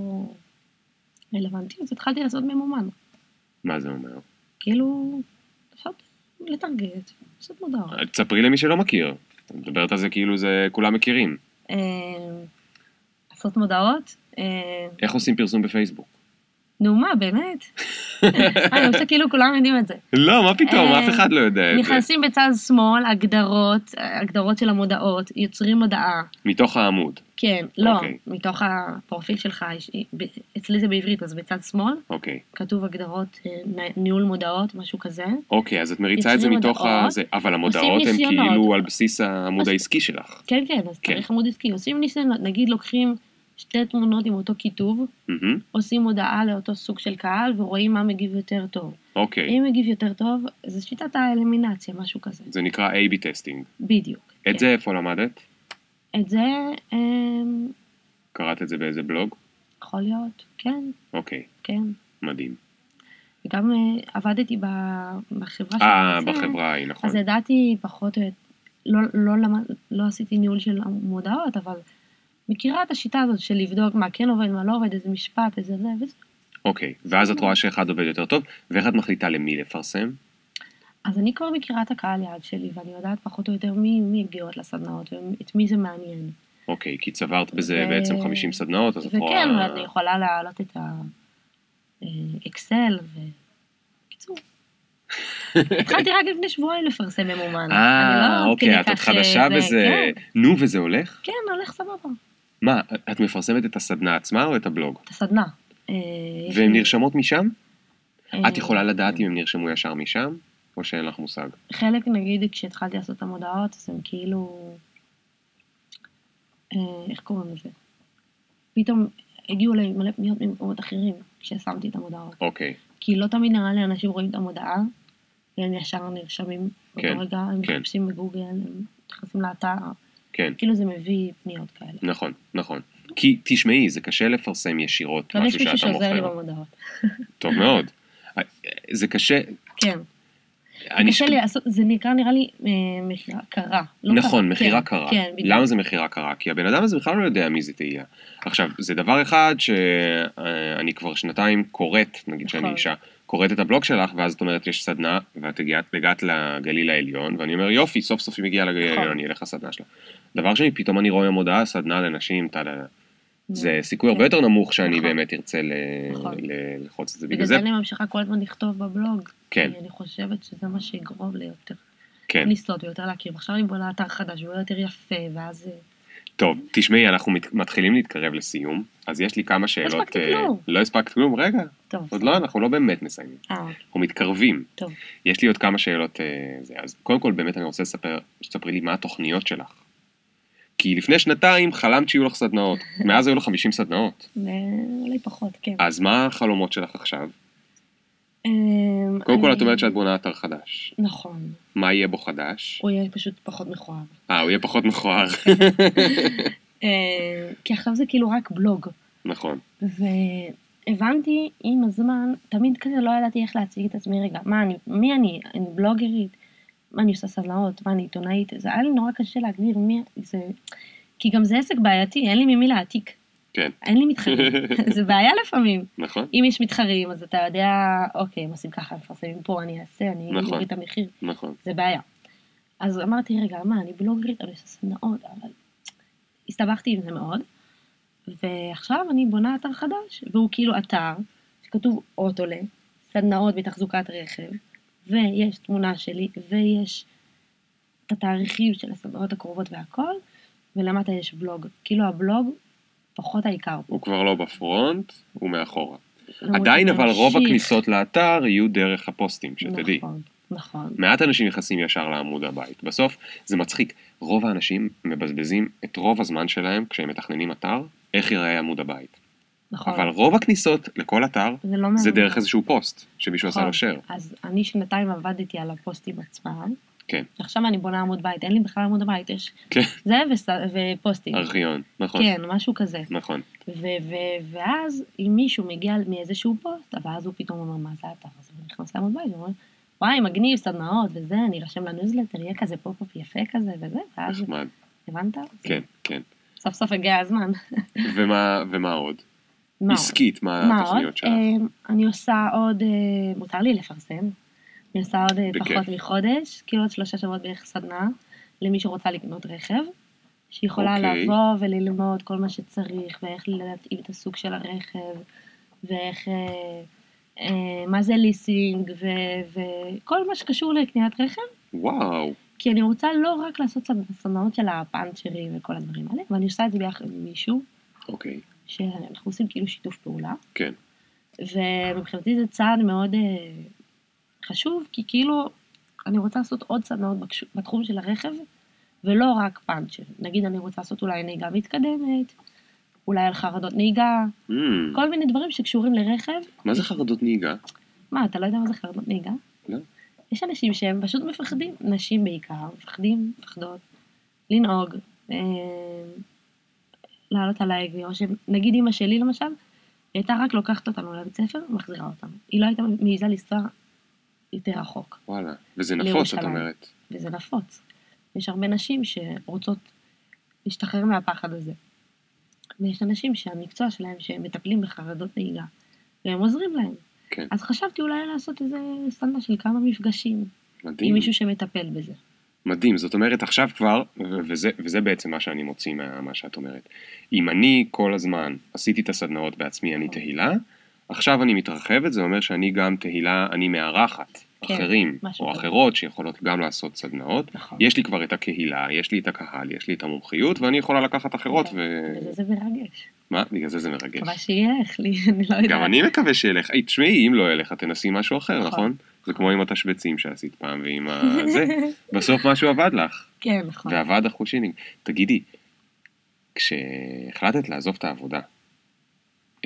S1: רלוונטי, אז התחלתי לעשות ממומן.
S2: מה זה אומר?
S1: כאילו, לעשות, לטרגט, לעשות מודעות.
S2: תספרי למי שלא מכיר. את מדברת על זה כאילו זה כולם מכירים.
S1: אמ, לעשות מודעות. אמ,
S2: איך עושים פרסום בפייסבוק?
S1: נו מה, באמת? אני חושבת כאילו כולם יודעים את זה.
S2: לא, מה פתאום,
S1: אה,
S2: אף אחד לא יודע את זה.
S1: נכנסים בצד שמאל, הגדרות, הגדרות של המודעות, יוצרים הודעה.
S2: מתוך העמוד.
S1: כן, לא,
S2: אוקיי.
S1: מתוך הפרופיל שלך, אצלי זה בעברית, אז בצד שמאל,
S2: אוקיי.
S1: כתוב הגדרות, אה, ניהול מודעות, משהו כזה.
S2: אוקיי, אז את מריצה את זה מתוך ה... אבל המודעות הן. כאילו על בסיס העמוד העסקי שלך.
S1: כן, כן, אז
S2: כן.
S1: צריך עמוד עסקי. עושים ניסיונות, נגיד לוקחים שתי תמונות עם אותו כיתוב,
S2: מהמם,
S1: עושים הודעה לאותו סוג של קהל ורואים מה מגיב יותר טוב.
S2: אוקיי.
S1: אם מגיב יותר טוב, זה שיטת האלימינציה, משהו כזה.
S2: זה נקרא A-B testing.
S1: בדיוק.
S2: את
S1: כן.
S2: זה איפה למדת?
S1: את זה, אמ,
S2: קראת את זה באיזה בלוג?
S1: יכול להיות, כן,
S2: אוקיי,
S1: כן.
S2: מדהים.
S1: וגם אה, עבדתי ב- בחברה
S2: אה,
S1: שאני רוצה,
S2: בחברה ההיא, נכון.
S1: אז ידעתי פחות או יותר, לא, לא, למד, לא עשיתי ניהול של מודעות, אבל מכירה את השיטה הזאת של לבדוק מה כן עובד, מה לא עובד, איזה משפט, איזה זה, וזה.
S2: אוקיי, ואז את רואה שאחד עובד יותר טוב, ואיך את מחליטה למי לפרסם?
S1: אז אני כבר מכירה את הקהל יעד שלי, ואני יודעת פחות או יותר מי, מי מגיעות לסדנאות, ואת מי זה מעניין.
S2: אוקיי, כי צברת בזה
S1: ו-
S2: בעצם 50 סדנאות, אז את
S1: וכן,
S2: רואה...
S1: ואני יכולה להעלות את האקסל, ו... בקיצור. התחלתי רק לפני שבועיים לפרסם ממומן.
S2: אה,
S1: לא
S2: אוקיי, את עוד חדשה
S1: אה, זה-
S2: בזה.
S1: כן,
S2: נו, וזה הולך?
S1: כן, הולך סבבה.
S2: מה, את מפרסמת את הסדנה עצמה או את הבלוג?
S1: את הסדנה. אה,
S2: והן נרשמות משם?
S1: אה,
S2: את יכולה לדעת אם הם נרשמו ישר משם, או שאין לך מושג?
S1: חלק, נגיד, כשהתחלתי לעשות את המודעות, אז הם כאילו... אה, איך קוראים לזה? פתאום הגיעו אליי מלא פניות ממקומות אחרים כששמתי את המודעות.
S2: אוקיי,
S1: כי לא תמיד נראה לי אנשים רואים את המודעה, והם ישר נרשמים
S2: כן,
S1: רגע, הם
S2: כן.
S1: מחפשים בגוגל, הם נכנסים לאתר,
S2: כן,
S1: כאילו זה מביא פניות כאלה.
S2: נכון, נכון. כי תשמעי, זה קשה לפרסם ישירות
S1: אבל יש
S2: משהו
S1: מישהו
S2: שאתה
S1: שעוזר לי
S2: מוכר.
S1: במודעות.
S2: טוב מאוד. זה קשה,
S1: כן.
S2: אני
S1: קשה לי לעשות, זה נקרא נראה לי אה, מכירה קרה. לא
S2: נכון,
S1: קרה.
S2: מכירה
S1: כן,
S2: קרה.
S1: כן, בדיוק.
S2: למה זה מכירה קרה? כי הבן אדם הזה בכלל לא יודע מי זה תהייה. עכשיו, זה דבר אחד שאני כבר שנתיים קוראת, נגיד שאני
S1: נכון.
S2: אישה, קוראת את הבלוג שלך, ואז את אומרת, יש סדנה, ואת הגעת, הגעת לגליל העליון, ואני אומר, יופי, סוף סוף היא מגיעה לגליל
S1: נכון.
S2: העליון, אני אלך לסדנה שלה. דבר שני, פתאום אני רואה מודעה, סדנה לנשים, טה זה סיכוי הרבה. יותר נמוך שאני
S1: נכון.
S2: באמת ארצה
S1: נכון.
S2: ללחוץ את זה. בגלל זה,
S1: אני ממשיכה כל הזמן לכתוב בבלוג.
S2: כן.
S1: אני חושבת שזה מה שיגרום לי יותר
S2: כן.
S1: לסטות ויותר להכיר. עכשיו אני בונה אתר חדש, והוא יותר יפה, ואז... אה,
S2: טוב, תשמעי, אנחנו מת- מתחילים להתקרב לסיום, אז יש לי כמה שאלות.
S1: הספקתי
S2: אה,
S1: כלום.
S2: לא הספקת כלום? רגע,
S1: טוב.
S2: עוד לא, אנחנו לא באמת מסיימים.
S1: אה,
S2: אנחנו מתקרבים.
S1: טוב.
S2: יש לי עוד כמה שאלות. אה. אז קודם כל, באמת אני רוצה לספר, שתספרי לי מה התוכניות שלך. כי לפני שנתיים חלמת שיהיו לך סדנאות. מאז היו לך 50 סדנאות.
S1: אולי פחות, כן.
S2: אז מה החלומות שלך עכשיו?
S1: אמ,
S2: קודם כל, את אומרת שאת בונה אתר חדש.
S1: נכון.
S2: מה יהיה בו חדש?
S1: הוא יהיה פשוט פחות מכוער.
S2: אה, הוא יהיה פחות מכוער.
S1: אמ, כי עכשיו זה כאילו רק בלוג.
S2: נכון.
S1: והבנתי עם הזמן, תמיד כזה לא ידעתי איך להציג את עצמי רגע. מה אני, מי אני? אני בלוגרית? מה אני עושה סדנאות? מה אני עיתונאית? זה היה לי נורא קשה להגדיר מי זה... כי גם זה עסק בעייתי, אין לי ממי להעתיק.
S2: כן.
S1: אין לי מתחרים. זה בעיה לפעמים.
S2: נכון?
S1: אם יש מתחרים, אז אתה יודע, אוקיי, הם עושים ככה, מפרסמים פה, אני אעשה, אני
S2: נכון.
S1: אוריד את המחיר.
S2: נכון.
S1: זה בעיה. אז אמרתי, רגע, מה, אני בלוגרית, אני עושה סדנאות, אבל הסתבכתי עם זה מאוד. ועכשיו אני בונה אתר חדש, והוא כאילו אתר שכתוב אוטולה, סדנאות בתחזוקת רכב, ויש תמונה שלי, ויש את התאריכים של הסדנאות הקרובות והכל, ולמטה יש בלוג. כאילו הבלוג פחות העיקר.
S2: הוא כבר לא בפרונט, הוא מאחורה.
S1: למרות
S2: עדיין אבל רוב
S1: ממשיך.
S2: הכניסות לאתר יהיו דרך הפוסטים, שתדעי.
S1: נכון, נכון.
S2: מעט אנשים נכנסים ישר לעמוד הבית. בסוף זה מצחיק, רוב האנשים מבזבזים את רוב הזמן שלהם כשהם מתכננים אתר, איך ייראה עמוד הבית.
S1: נכון.
S2: אבל רוב הכניסות לכל אתר
S1: זה לא.
S2: זה דרך איזשהו פוסט שמישהו עשה
S1: נכון.
S2: לו share.
S1: אז אני שנתיים עבדתי על הפוסטים עצמם.
S2: כן.
S1: עכשיו אני בונה עמוד בית, אין לי בכלל עמוד בית, יש
S2: כן.
S1: זה וס... ופוסטים.
S2: ארכיון, נכון.
S1: כן, משהו כזה.
S2: נכון.
S1: ו- ו- ואז אם מישהו מגיע מאיזשהו פוסט, ואז הוא פתאום אומר, מה זה האתר הזה? הוא נכנס לעמוד בית, הוא אומר, וואי, מגניב, סדנאות וזה, אני ארשם לניוזלטר, יהיה כזה פופ-אפ יפה כזה וזה, ואז,
S2: נחמד.
S1: הבנת?
S2: כן, כן.
S1: סוף סוף הגיע הזמן.
S2: ומה ומה עוד?
S1: מה?
S2: עסקית, מה
S1: מה?
S2: התוכניות שלך?
S1: אה, אני עושה עוד, אה, מותר לי לפרסם, אני עושה עוד אה,
S2: בכיף.
S1: פחות מחודש, כאילו עוד שלושה שבועות בערך סדנה, למי שרוצה לקנות רכב, שיכולה
S2: אוקיי.
S1: לבוא וללמוד כל מה שצריך, ואיך להתאים את הסוג של הרכב, ואיך, אה, אה, מה זה ליסינג, ו- וכל מה שקשור לקניית רכב,
S2: וואו.
S1: כי אני רוצה לא רק לעשות סד- סדנאות של הפאנצ'רים וכל הדברים האלה, ואני עושה את זה ביחד עם מישהו,
S2: אוקיי.
S1: שאנחנו עושים כאילו שיתוף פעולה.
S2: כן.
S1: ומבחינתי זה צעד מאוד אה, חשוב, כי כאילו אני רוצה לעשות עוד סדנאות בתחום של הרכב, ולא רק פאנצ'ר. נגיד אני רוצה לעשות אולי נהיגה מתקדמת, אולי על חרדות נהיגה,
S2: Mm,
S1: כל מיני דברים שקשורים לרכב.
S2: מה זה חרדות נהיגה?
S1: מה, אתה לא יודע מה זה חרדות נהיגה?
S2: לא.
S1: יש אנשים שהם פשוט מפחדים, נשים בעיקר, מפחדים, מפחדות, לנהוג, אה, לעלות על ההגה, או שנגיד אמא שלי למשל, היא הייתה רק לוקחת אותנו לבית ספר ומחזירה אותנו. היא לא הייתה מעיזה לנסוע יותר רחוק,
S2: וואלה. וזה נפוץ, את. אומרת.
S1: וזה נפוץ. יש הרבה נשים שרוצות להשתחרר מהפחד הזה. ויש אנשים שהמקצוע שלהם שהם מטפלים בחרדות נהיגה, והם עוזרים להם.
S2: כן.
S1: אז חשבתי אולי לעשות איזה סטנדרט של כמה מפגשים
S2: מדהים.
S1: עם מישהו שמטפל בזה.
S2: מדהים, זאת אומרת עכשיו כבר, וזה, וזה בעצם מה שאני מוציא מה מה שאת אומרת. אם אני כל הזמן עשיתי את הסדנאות בעצמי, אני תהילה, עכשיו אני מתרחבת, זה אומר שאני גם תהילה, אני מארחת
S1: כן,
S2: אחרים
S1: משהו
S2: או
S1: כזה.
S2: אחרות שיכולות גם לעשות סדנאות.
S1: נכון.
S2: יש לי כבר את הקהילה, יש לי את הקהל, יש לי את המומחיות, ואני יכולה לקחת אחרות ו...
S1: בגלל זה זה מרגש.
S2: מה? בגלל זה זה מרגש.
S1: מקווה שילך לי, אני לא יודעת.
S2: גם אני מקווה שילך. היי, תשמעי, אם לא ילך, תנסי משהו אחר,
S1: נכון.
S2: נכון? זה כמו עם התשבצים שעשית פעם ועם ה... זה. בסוף משהו עבד לך.
S1: כן, נכון.
S2: ועבד החושינינג. תגידי, כשהחלטת לעזוב את העבודה,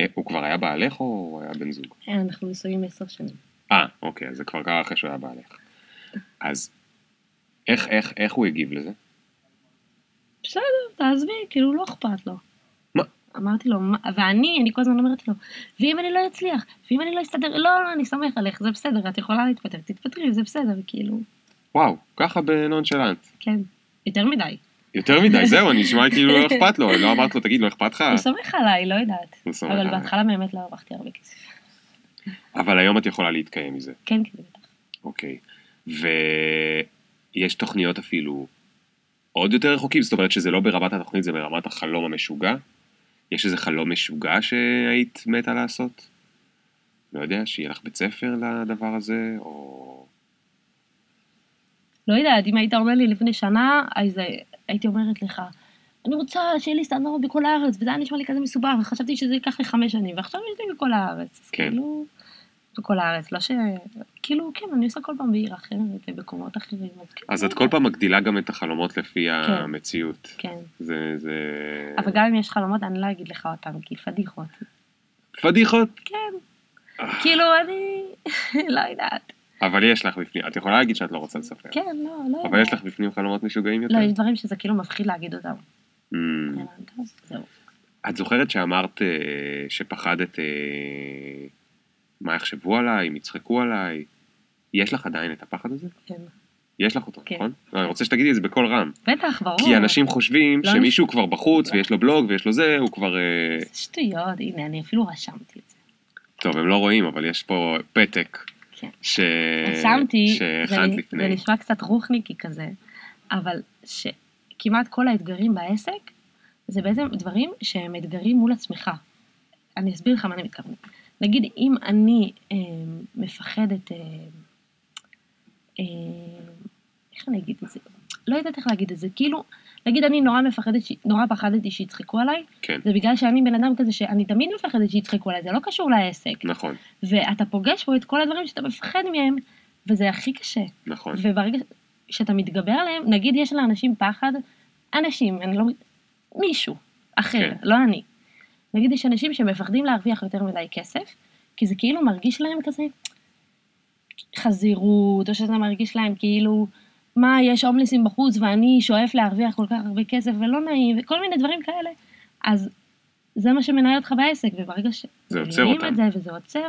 S2: אה, הוא כבר היה בעלך או הוא היה בן זוג?
S1: אה, אנחנו נשואים עשר שנים.
S2: אה, אוקיי, אז זה כבר קרה אחרי שהוא היה בעלך. אז איך, איך, איך הוא הגיב לזה?
S1: בסדר, תעזבי, כאילו לא אכפת לו.
S2: מה?
S1: אמרתי לו, "מה?" ואני, אני כל הזמן אומרת לו, ואם אני לא אצליח, ואם אני לא אסתדר, לא, לא, אני סומך עליך, זה בסדר, את יכולה להתפטר, תתפטרי, זה בסדר, כאילו,
S2: וואו, ככה בנונשלנט.
S1: כן, יותר מדי.
S2: יותר מדי, זהו, אני נשמע כאילו לא אכפת לו, לא אמרת לו, תגיד, לא אכפת לך?
S1: הוא סומך עליי, לא יודעת. אבל. בהתחלה באמת לא הרווחתי הרבה כסף.
S2: אבל היום את יכולה להתקיים מזה.
S1: כן, כן, בטח.
S2: אוקיי. ויש תוכניות אפילו עוד יותר רחוקים? זאת אומרת שזה לא ברמת התוכנית, זה ברמת החלום המשוגע? יש איזה חלום משוגע שהיית מתה לעשות? לא יודע, שיהיה לך בית ספר לדבר הזה, או...
S1: לא יודעת, אם היית אומר לי לפני שנה, אז הייתי אומרת לך, אני רוצה שיהיה לי סטנדרט בכל הארץ, וזה היה נשמע לי כזה מסובך, וחשבתי שזה ייקח לי חמש שנים, ועכשיו יש לי בכל הארץ. אז
S2: כן.
S1: כאילו, בכל הארץ, לא ש... כאילו, כן, אני עושה כל פעם בעיר אחרת, במקומות אחרים. אז, כן,
S2: אז
S1: לא
S2: את כל. פעם מגדילה גם את החלומות לפי המציאות.
S1: כן.
S2: זה... זה...
S1: אבל גם אם יש חלומות, אני לא אגיד לך אותם, כי פדיחות.
S2: פדיחות.
S1: כן. כאילו, אני... לא יודעת.
S2: אבל יש לך בפנים, את יכולה להגיד שאת לא רוצה לספר.
S1: כן, לא, לא יודעת.
S2: אבל יש לך בפנים חלומות משוגעים יותר.
S1: לא, יש דברים שזה כאילו מפחיד להגיד אותם.
S2: Mm.
S1: זהו.
S2: את זוכרת שאמרת אה, שפחדת אה, מה יחשבו עליי, אם יצחקו עליי? יש לך עדיין את הפחד הזה?
S1: כן.
S2: יש לך אותו,
S1: כן.
S2: נכון? לא, אני רוצה שתגידי את זה בקול רם.
S1: בטח, ברור.
S2: כי אנשים חושבים
S1: לא
S2: שמישהו כבר בחוץ
S1: לא.
S2: ויש לו בלוג ויש לו זה, הוא כבר... אה,
S1: זה שטויות, הנה, אני אפילו רשמתי את זה.
S2: טוב, הם לא רואים, אבל יש פה פתק
S1: כן.
S2: ש...
S1: רשמתי, זה-. זה נשמע קצת רוחניקי כזה, אבל שכמעט כל האתגרים בעסק, זה בעצם דברים שהם אתגרים מול עצמך. אני אסביר לך מה אני מתכוונת. נגיד, אם אני אה, מפחדת, אה, אה, איך אני אגיד את זה? לא יודעת איך להגיד את זה, כאילו, נגיד אני נורא מפחדת, נורא פחדתי שיצחקו עליי,
S2: כן,
S1: זה בגלל שאני בן אדם כזה שאני תמיד מפחדת שיצחקו עליי, זה לא קשור לעסק.
S2: נכון,
S1: ואתה פוגש פה את כל הדברים שאתה מפחד מהם, וזה הכי קשה.
S2: נכון.
S1: וברגע שאתה מתגבר עליהם, נגיד יש לאנשים פחד, אנשים, אני לא... מישהו אחר,
S2: כן.
S1: לא אני. נגיד יש אנשים שמפחדים להרוויח יותר מדי כסף, כי זה כאילו מרגיש להם כזה חזירות, או שזה מרגיש להם כאילו, מה, יש הומלסים בחוץ ואני שואף להרוויח כל כך הרבה כסף ולא נעים, וכל מיני דברים כאלה. אז זה מה שמנהל אותך בעסק, וברגע
S2: זה עוצר אותם.
S1: את זה וזה עוצר,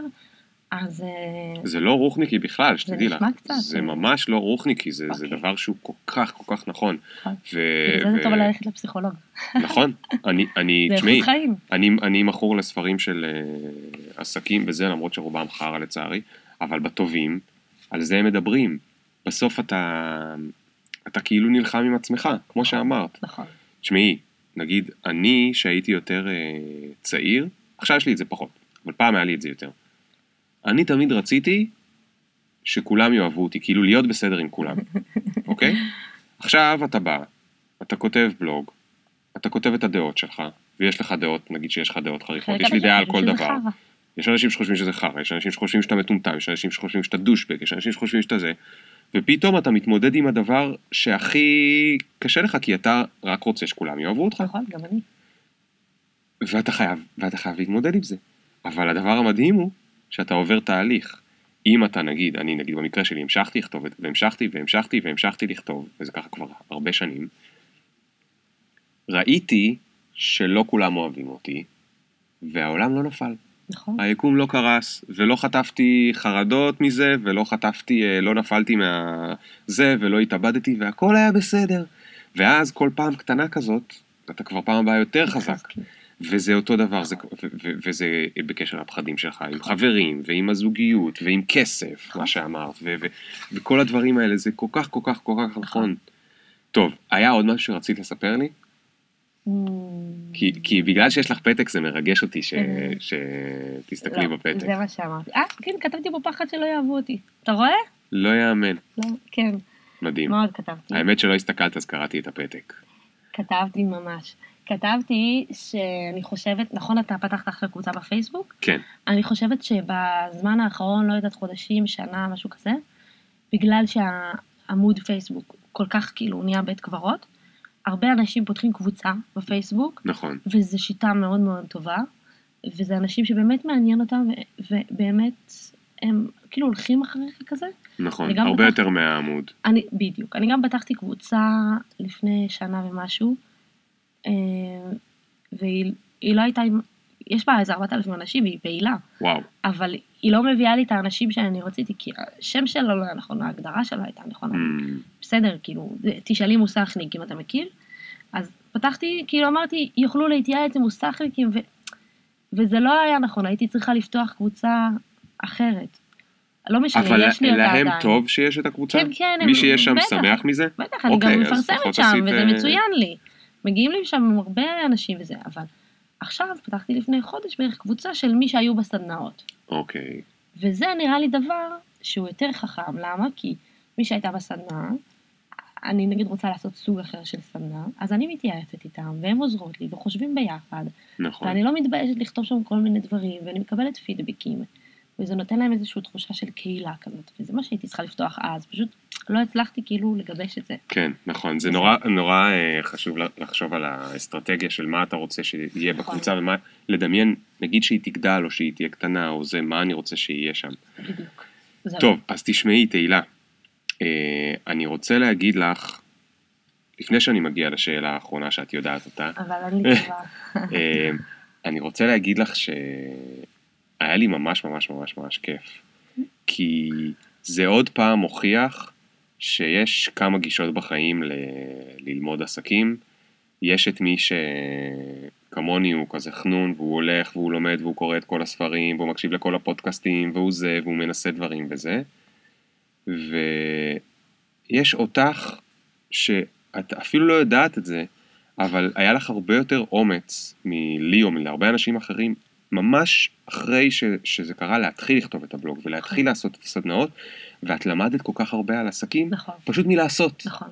S1: אז אה,
S2: זה לא רוחניקי בכלל, שתדעי לך.
S1: נשמע קצת,
S2: זה
S1: אה.
S2: ממש לא רוחניקי, זה זה
S1: אוקיי.
S2: דבר שהוא כל כך כל כך נכון.
S1: נכון.
S2: ו-
S1: בגלל זה זה
S2: ו-
S1: טוב ללכת לפסיכולוג.
S2: נכון, אני, אני,
S1: זה
S2: תשמעי. אני, אני מכור לספרים של uh, עסקים וזה, למרות שרובם חרא לצערי, אבל בטובים, על זה הם מדברים. בסוף אתה, אתה כאילו נלחם עם עצמך, כמו שאמרת.
S1: נכון.
S2: תשמעי, נגיד, אני שהייתי יותר uh, צעיר, עכשיו יש לי את זה פחות, אבל פעם היה לי את זה יותר. אני תמיד רציתי שכולם יאהבו אותי, כאילו להיות בסדר עם כולם, אוקיי? עכשיו אתה בא, אתה כותב בלוג, אתה כותב את הדעות שלך, ויש לך דעות, נגיד שיש לך דעות חריפות, יש לי דעה על כל דבר. יש אנשים שחושבים שזה חרא, יש אנשים שחושבים שאתה מטומטם, יש אנשים שחושבים שאתה דושבג, יש אנשים שחושבים שאתה זה, ופתאום אתה מתמודד עם הדבר שהכי קשה לך, כי אתה רק רוצה שכולם יאהבו אותך,
S1: נכון, גם אני.
S2: ואתה חייב, ואתה חייב להתמודד עם זה. אבל הדבר המדהים הוא שאתה עובר תהליך. אם אתה נגיד, אני נגיד במקרה שלי המשכתי לכתוב, והמשכתי והמשכתי והמשכתי לכתוב, וזה ככה כבר הרבה שנים, ראיתי שלא כולם אוהבים אותי, והעולם לא נפל.
S1: נכון.
S2: היקום לא קרס, ולא חטפתי חרדות מזה, ולא חטפתי, אה, לא נפלתי מהזה, ולא התאבדתי, והכל היה בסדר. ואז כל פעם קטנה כזאת, אתה כבר פעם הבאה יותר חזק.
S1: מתחזקים.
S2: וזה אותו דבר, זה, ו- ו- וזה בקשר לפחדים שלך, עם חברים, ועם הזוגיות, ועם כסף, מה שאמרת, ו- ו- וכל הדברים האלה, זה כל כך, כל כך, כל כך נכון. טוב, היה עוד משהו שרצית לספר לי?
S1: Mm,
S2: כי, כי בגלל שיש לך פתק זה מרגש אותי ש,
S1: אה.
S2: שתסתכלי
S1: לא,
S2: בפתק.
S1: זה מה שאמרתי. אה, כן, כתבתי פה פחד שלא יאהבו אותי. אתה רואה?
S2: לא יאמן,
S1: לא, כן.
S2: מדהים.
S1: מאוד כתבתי.
S2: האמת שלא הסתכלת אז קראתי את הפתק.
S1: כתבתי ממש. כתבתי שאני חושבת, נכון אתה פתחת אחרי קבוצה בפייסבוק?
S2: כן,
S1: אני חושבת שבזמן האחרון, לא יודעת, חודשים, שנה, משהו כזה, בגלל שהעמוד פייסבוק כל כך כאילו נהיה בית קברות, הרבה אנשים פותחים קבוצה בפייסבוק,
S2: נכון.
S1: וזו שיטה מאוד מאוד טובה, וזה אנשים שבאמת מעניין אותם, ובאמת הם כאילו הולכים אחריך כזה.
S2: נכון, הרבה
S1: פתחתי-
S2: יותר מהעמוד.
S1: אני, בדיוק. אני גם פתחתי קבוצה לפני שנה ומשהו, והיא היא לא הייתה. יש בה איזה 4,000 אנשים והיא פעילה,
S2: וואו,
S1: אבל היא לא מביאה לי את האנשים שאני רציתי, כי השם שלה לא היה נכון, ההגדרה שלה הייתה נכונה.
S2: Mm,
S1: בסדר, כאילו, תשאלי מוסכניק אם אתה מכיר. אז פתחתי, כאילו אמרתי, יוכלו להתייעץ עם מוסכניקים, ו... וזה לא היה נכון, הייתי צריכה לפתוח קבוצה אחרת. לא משנה,
S2: אבל
S1: יש לי אותה
S2: להם
S1: עדיין.
S2: טוב שיש את הקבוצה?
S1: כן, כן,
S2: מי שיש שם. שמח מזה?
S1: בטח, אני
S2: אוקיי,
S1: גם
S2: אז
S1: מפרסמת שם, וזה
S2: אה,
S1: מצוין לי. מגיעים לי שם הרבה אנשים וזה, אבל עכשיו פתחתי לפני חודש בערך קבוצה של מי שהיו בסדנאות.
S2: אוקיי,
S1: וזה נראה לי דבר שהוא יותר חכם, למה? כי מי שהייתה בסדנה, אני נגיד רוצה לעשות סוג אחר של סדנה, אז אני מתייעצת איתם, והם עוזרות לי, וחושבים ביחד,
S2: נכון.
S1: ואני לא מתביישת לכתוב שם כל מיני דברים, ואני מקבלת פידבקים, וזה נותן להם איזושהי תחושה של קהילה כזאת, וזה מה שהייתי צריכה לפתוח אז, פשוט לא הצלחתי כאילו לגבש את זה.
S2: כן, נכון. זה נורא, נורא אה, חשוב לחשוב על האסטרטגיה של מה אתה רוצה שיהיה
S1: נכון.
S2: בקבוצה, ומה, לדמיין, נגיד שהיא תגדל או שהיא תהיה קטנה, או זה, מה אני רוצה שיהיה שם.
S1: בדיוק.
S2: טוב, אז תשמעי, תהילה. אה, אני רוצה להגיד לך, לפני שאני מגיע לשאלה האחרונה שאת יודעת אותה,
S1: אבל לי תשובה.
S2: אה, אני רוצה להגיד לך שהיה לי ממש ממש ממש ממש כיף. כי זה עוד פעם מוכיח שיש כמה גישות בחיים ל- ללמוד עסקים. יש את מי שכמוני הוא כזה חנון, והוא הולך והוא לומד והוא קורא את כל הספרים, והוא מקשיב לכל הפודקאסטים, והוא זה, והוא מנסה דברים וזה. ויש אותך שאת אפילו לא יודעת את זה, אבל היה לך הרבה יותר אומץ מלי או מלהרבה אנשים אחרים, ממש אחרי ש, שזה קרה, להתחיל לכתוב את הבלוג ולהתחיל
S1: נכון.
S2: לעשות את הסדנאות, ואת למדת כל כך הרבה על עסקים,
S1: נכון,
S2: פשוט מלעשות.
S1: נכון.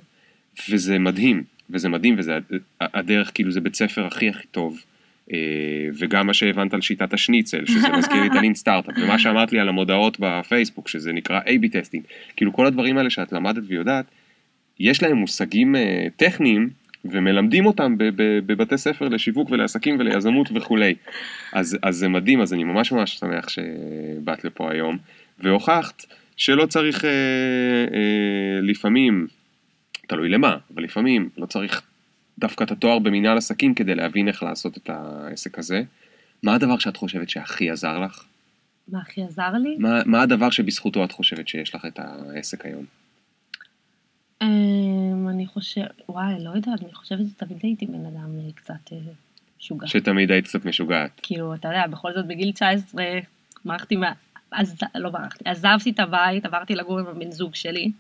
S2: וזה מדהים, וזה מדהים, וזה הד- הדרך, כאילו זה בית ספר הכי הכי טוב. אה, וגם מה שהבנת על שיטת השניצל, שזה מזכיר לי את ה lean startup, ומה שאמרת לי על המודעות בפייסבוק, שזה נקרא A-B testing, כאילו כל הדברים האלה שאת למדת ויודעת, יש להם מושגים אה, טכניים, ומלמדים אותם בבתי ספר לשיווק ולעסקים וליזמות וכולי. אז, אז זה מדהים, אז אני ממש ממש שמח שבאת לפה היום, והוכחת שלא צריך אה, אה, לפעמים, תלוי למה, אבל לפעמים לא צריך דווקא את התואר במנהל עסקים כדי להבין איך לעשות את העסק הזה. מה הדבר שאת חושבת שהכי עזר לך?
S1: מה הכי עזר לי?
S2: מה, מה הדבר שבזכותו את חושבת שיש לך את העסק היום?
S1: אני חושב, וואי, לא יודעת, אני חושבת שתמיד הייתי בן אדם אה, קצת אה, משוגע.
S2: שתמיד היית קצת משוגעת.
S1: כאילו, אתה יודע, בכל זאת בגיל 19, ברחתי מה... עז... לא ברחתי, עזבתי את הבית, עברתי לגור עם הבן זוג שלי,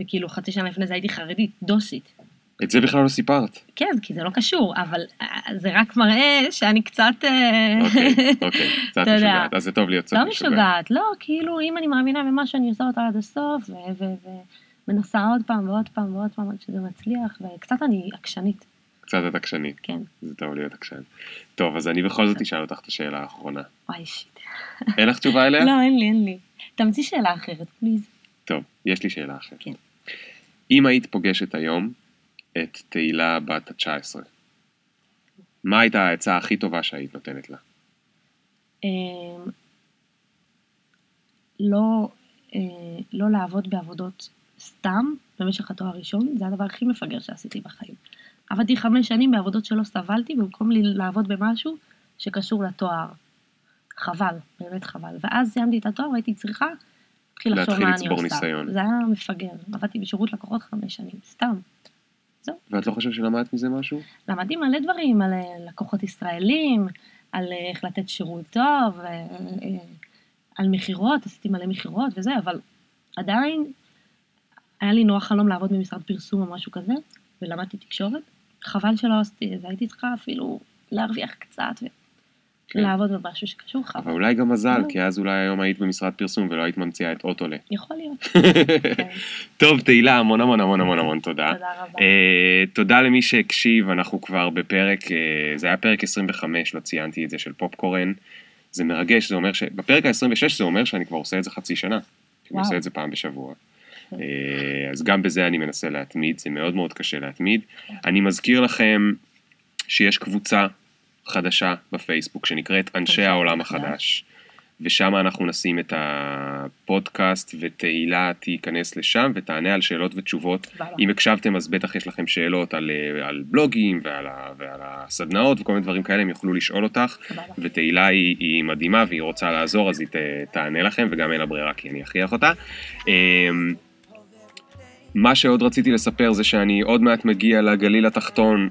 S1: וכאילו חצי שנה לפני זה הייתי חרדית, דוסית.
S2: את זה בכלל לא סיפרת.
S1: כן, כי זה לא קשור, אבל אה, זה רק מראה שאני קצת...
S2: אוקיי, אוקיי, קצת. משוגעת. אז זה טוב להיות קצת
S1: לא
S2: משוגעת.
S1: משוגעת, לא, כאילו, אם אני מאמינה במשהו, אני עושה אותו עד הסוף, ו- ומנסה עוד פעם ועוד פעם ועוד פעם עד שזה מצליח, וקצת אני עקשנית,
S2: קצת את עקשנית.
S1: כן.
S2: זה טוב להיות עקשן. טוב, אז אני בכל זאת אשאל אותך את השאלה האחרונה.
S1: וואי, שיט.
S2: אין לך תשובה אליה?
S1: לא, אין לי, אין לי. תמציא שאלה אחרת, פליז.
S2: טוב, יש לי שאלה אחרת.
S1: כן.
S2: אם היית פוגשת היום את תהילה בת ה-19, מה הייתה העצה הכי טובה שהיית נותנת לה?
S1: אמ, לא, אה, לא לעבוד בעבודות סתם במשך התואר הראשון, זה הדבר הכי מפגר שעשיתי בחיים. עבדתי חמש שנים בעבודות שלא סבלתי, במקום לי לעבוד במשהו שקשור לתואר. חבל, באמת חבל. ואז סיימתי את התואר והייתי צריכה להתחיל לחשוב מה אני עושה.
S2: ניסיון.
S1: זה היה מפגר. עבדתי בשירות לקוחות חמש שנים, סתם.
S2: ואת לא חושבת שלמדת מזה משהו?
S1: למדתי מלא דברים על אה, לקוחות ישראלים, על אה, איך לתת שירות טוב, אה, על מכירות, עשיתי מלא מכירות וזה, אבל עדיין היה לי נורא חלום לעבוד במשרד פרסום או משהו כזה, ולמדתי תקשורת. חבל שלא עשיתי את זה, הייתי צריכה אפילו להרוויח קצת
S2: כן.
S1: ולעבוד במשהו שקשור,
S2: אבל
S1: חבל.
S2: אולי גם מזל,
S1: לא.
S2: כי אז אולי היום היית במשרד פרסום ולא היית ממציאה את אוטולה.
S1: יכול להיות. כן,
S2: טוב, תהילה, המון המון המון המון המון תודה.
S1: תודה רבה.
S2: אה, תודה למי שהקשיב, אנחנו כבר בפרק, אה, זה היה פרק 25, לא ציינתי את זה, של פופקורן. זה מרגש, זה אומר שבפרק ה-26 זה אומר שאני כבר עושה את זה חצי שנה. אני. עושה את זה פעם בשבוע. אה, אז גם בזה אני מנסה להתמיד, זה מאוד מאוד קשה להתמיד. אני מזכיר לכם שיש קבוצה חדשה בפייסבוק שנקראת אנשי העולם
S1: החדש.
S2: ושם אנחנו נשים את הפודקאסט, ותהילה תיכנס לשם ותענה על שאלות ותשובות. אם הקשבתם אז בטח יש לכם שאלות על, אה, על בלוגים ועל, ה, ועל הסדנאות וכל מיני דברים כאלה, הם יוכלו לשאול אותך. ותהילה היא, היא מדהימה והיא רוצה לעזור, אז היא ת, תענה לכם, וגם אין לה ברירה כי אני אכריח אותה. מה שעוד רציתי לספר זה שאני עוד מעט מגיע לגליל התחתון,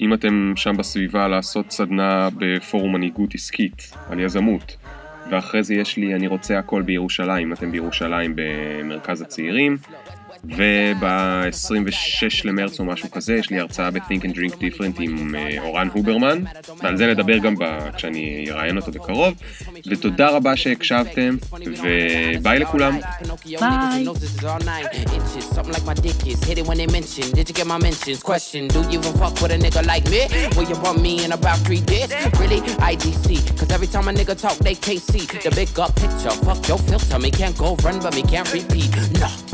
S2: אם אתם שם בסביבה, לעשות סדנה בפורום מנהיגות עסקית על יזמות. ואחרי זה יש לי אני רוצה הכל בירושלים, אתם בירושלים במרכז הצעירים. וב-26 למרץ או משהו כזה, יש לי הרצאה ב-Think and Drink Different עם אה, אורן הוברמן, ועל זה נדבר גם ב- כשאני אראיין אותו בקרוב. ותודה רבה שהקשבתם, וביי לכולם.
S3: Talk, they can't see the picture. Fuck your filter, me can't go run, but me can't repeat. No.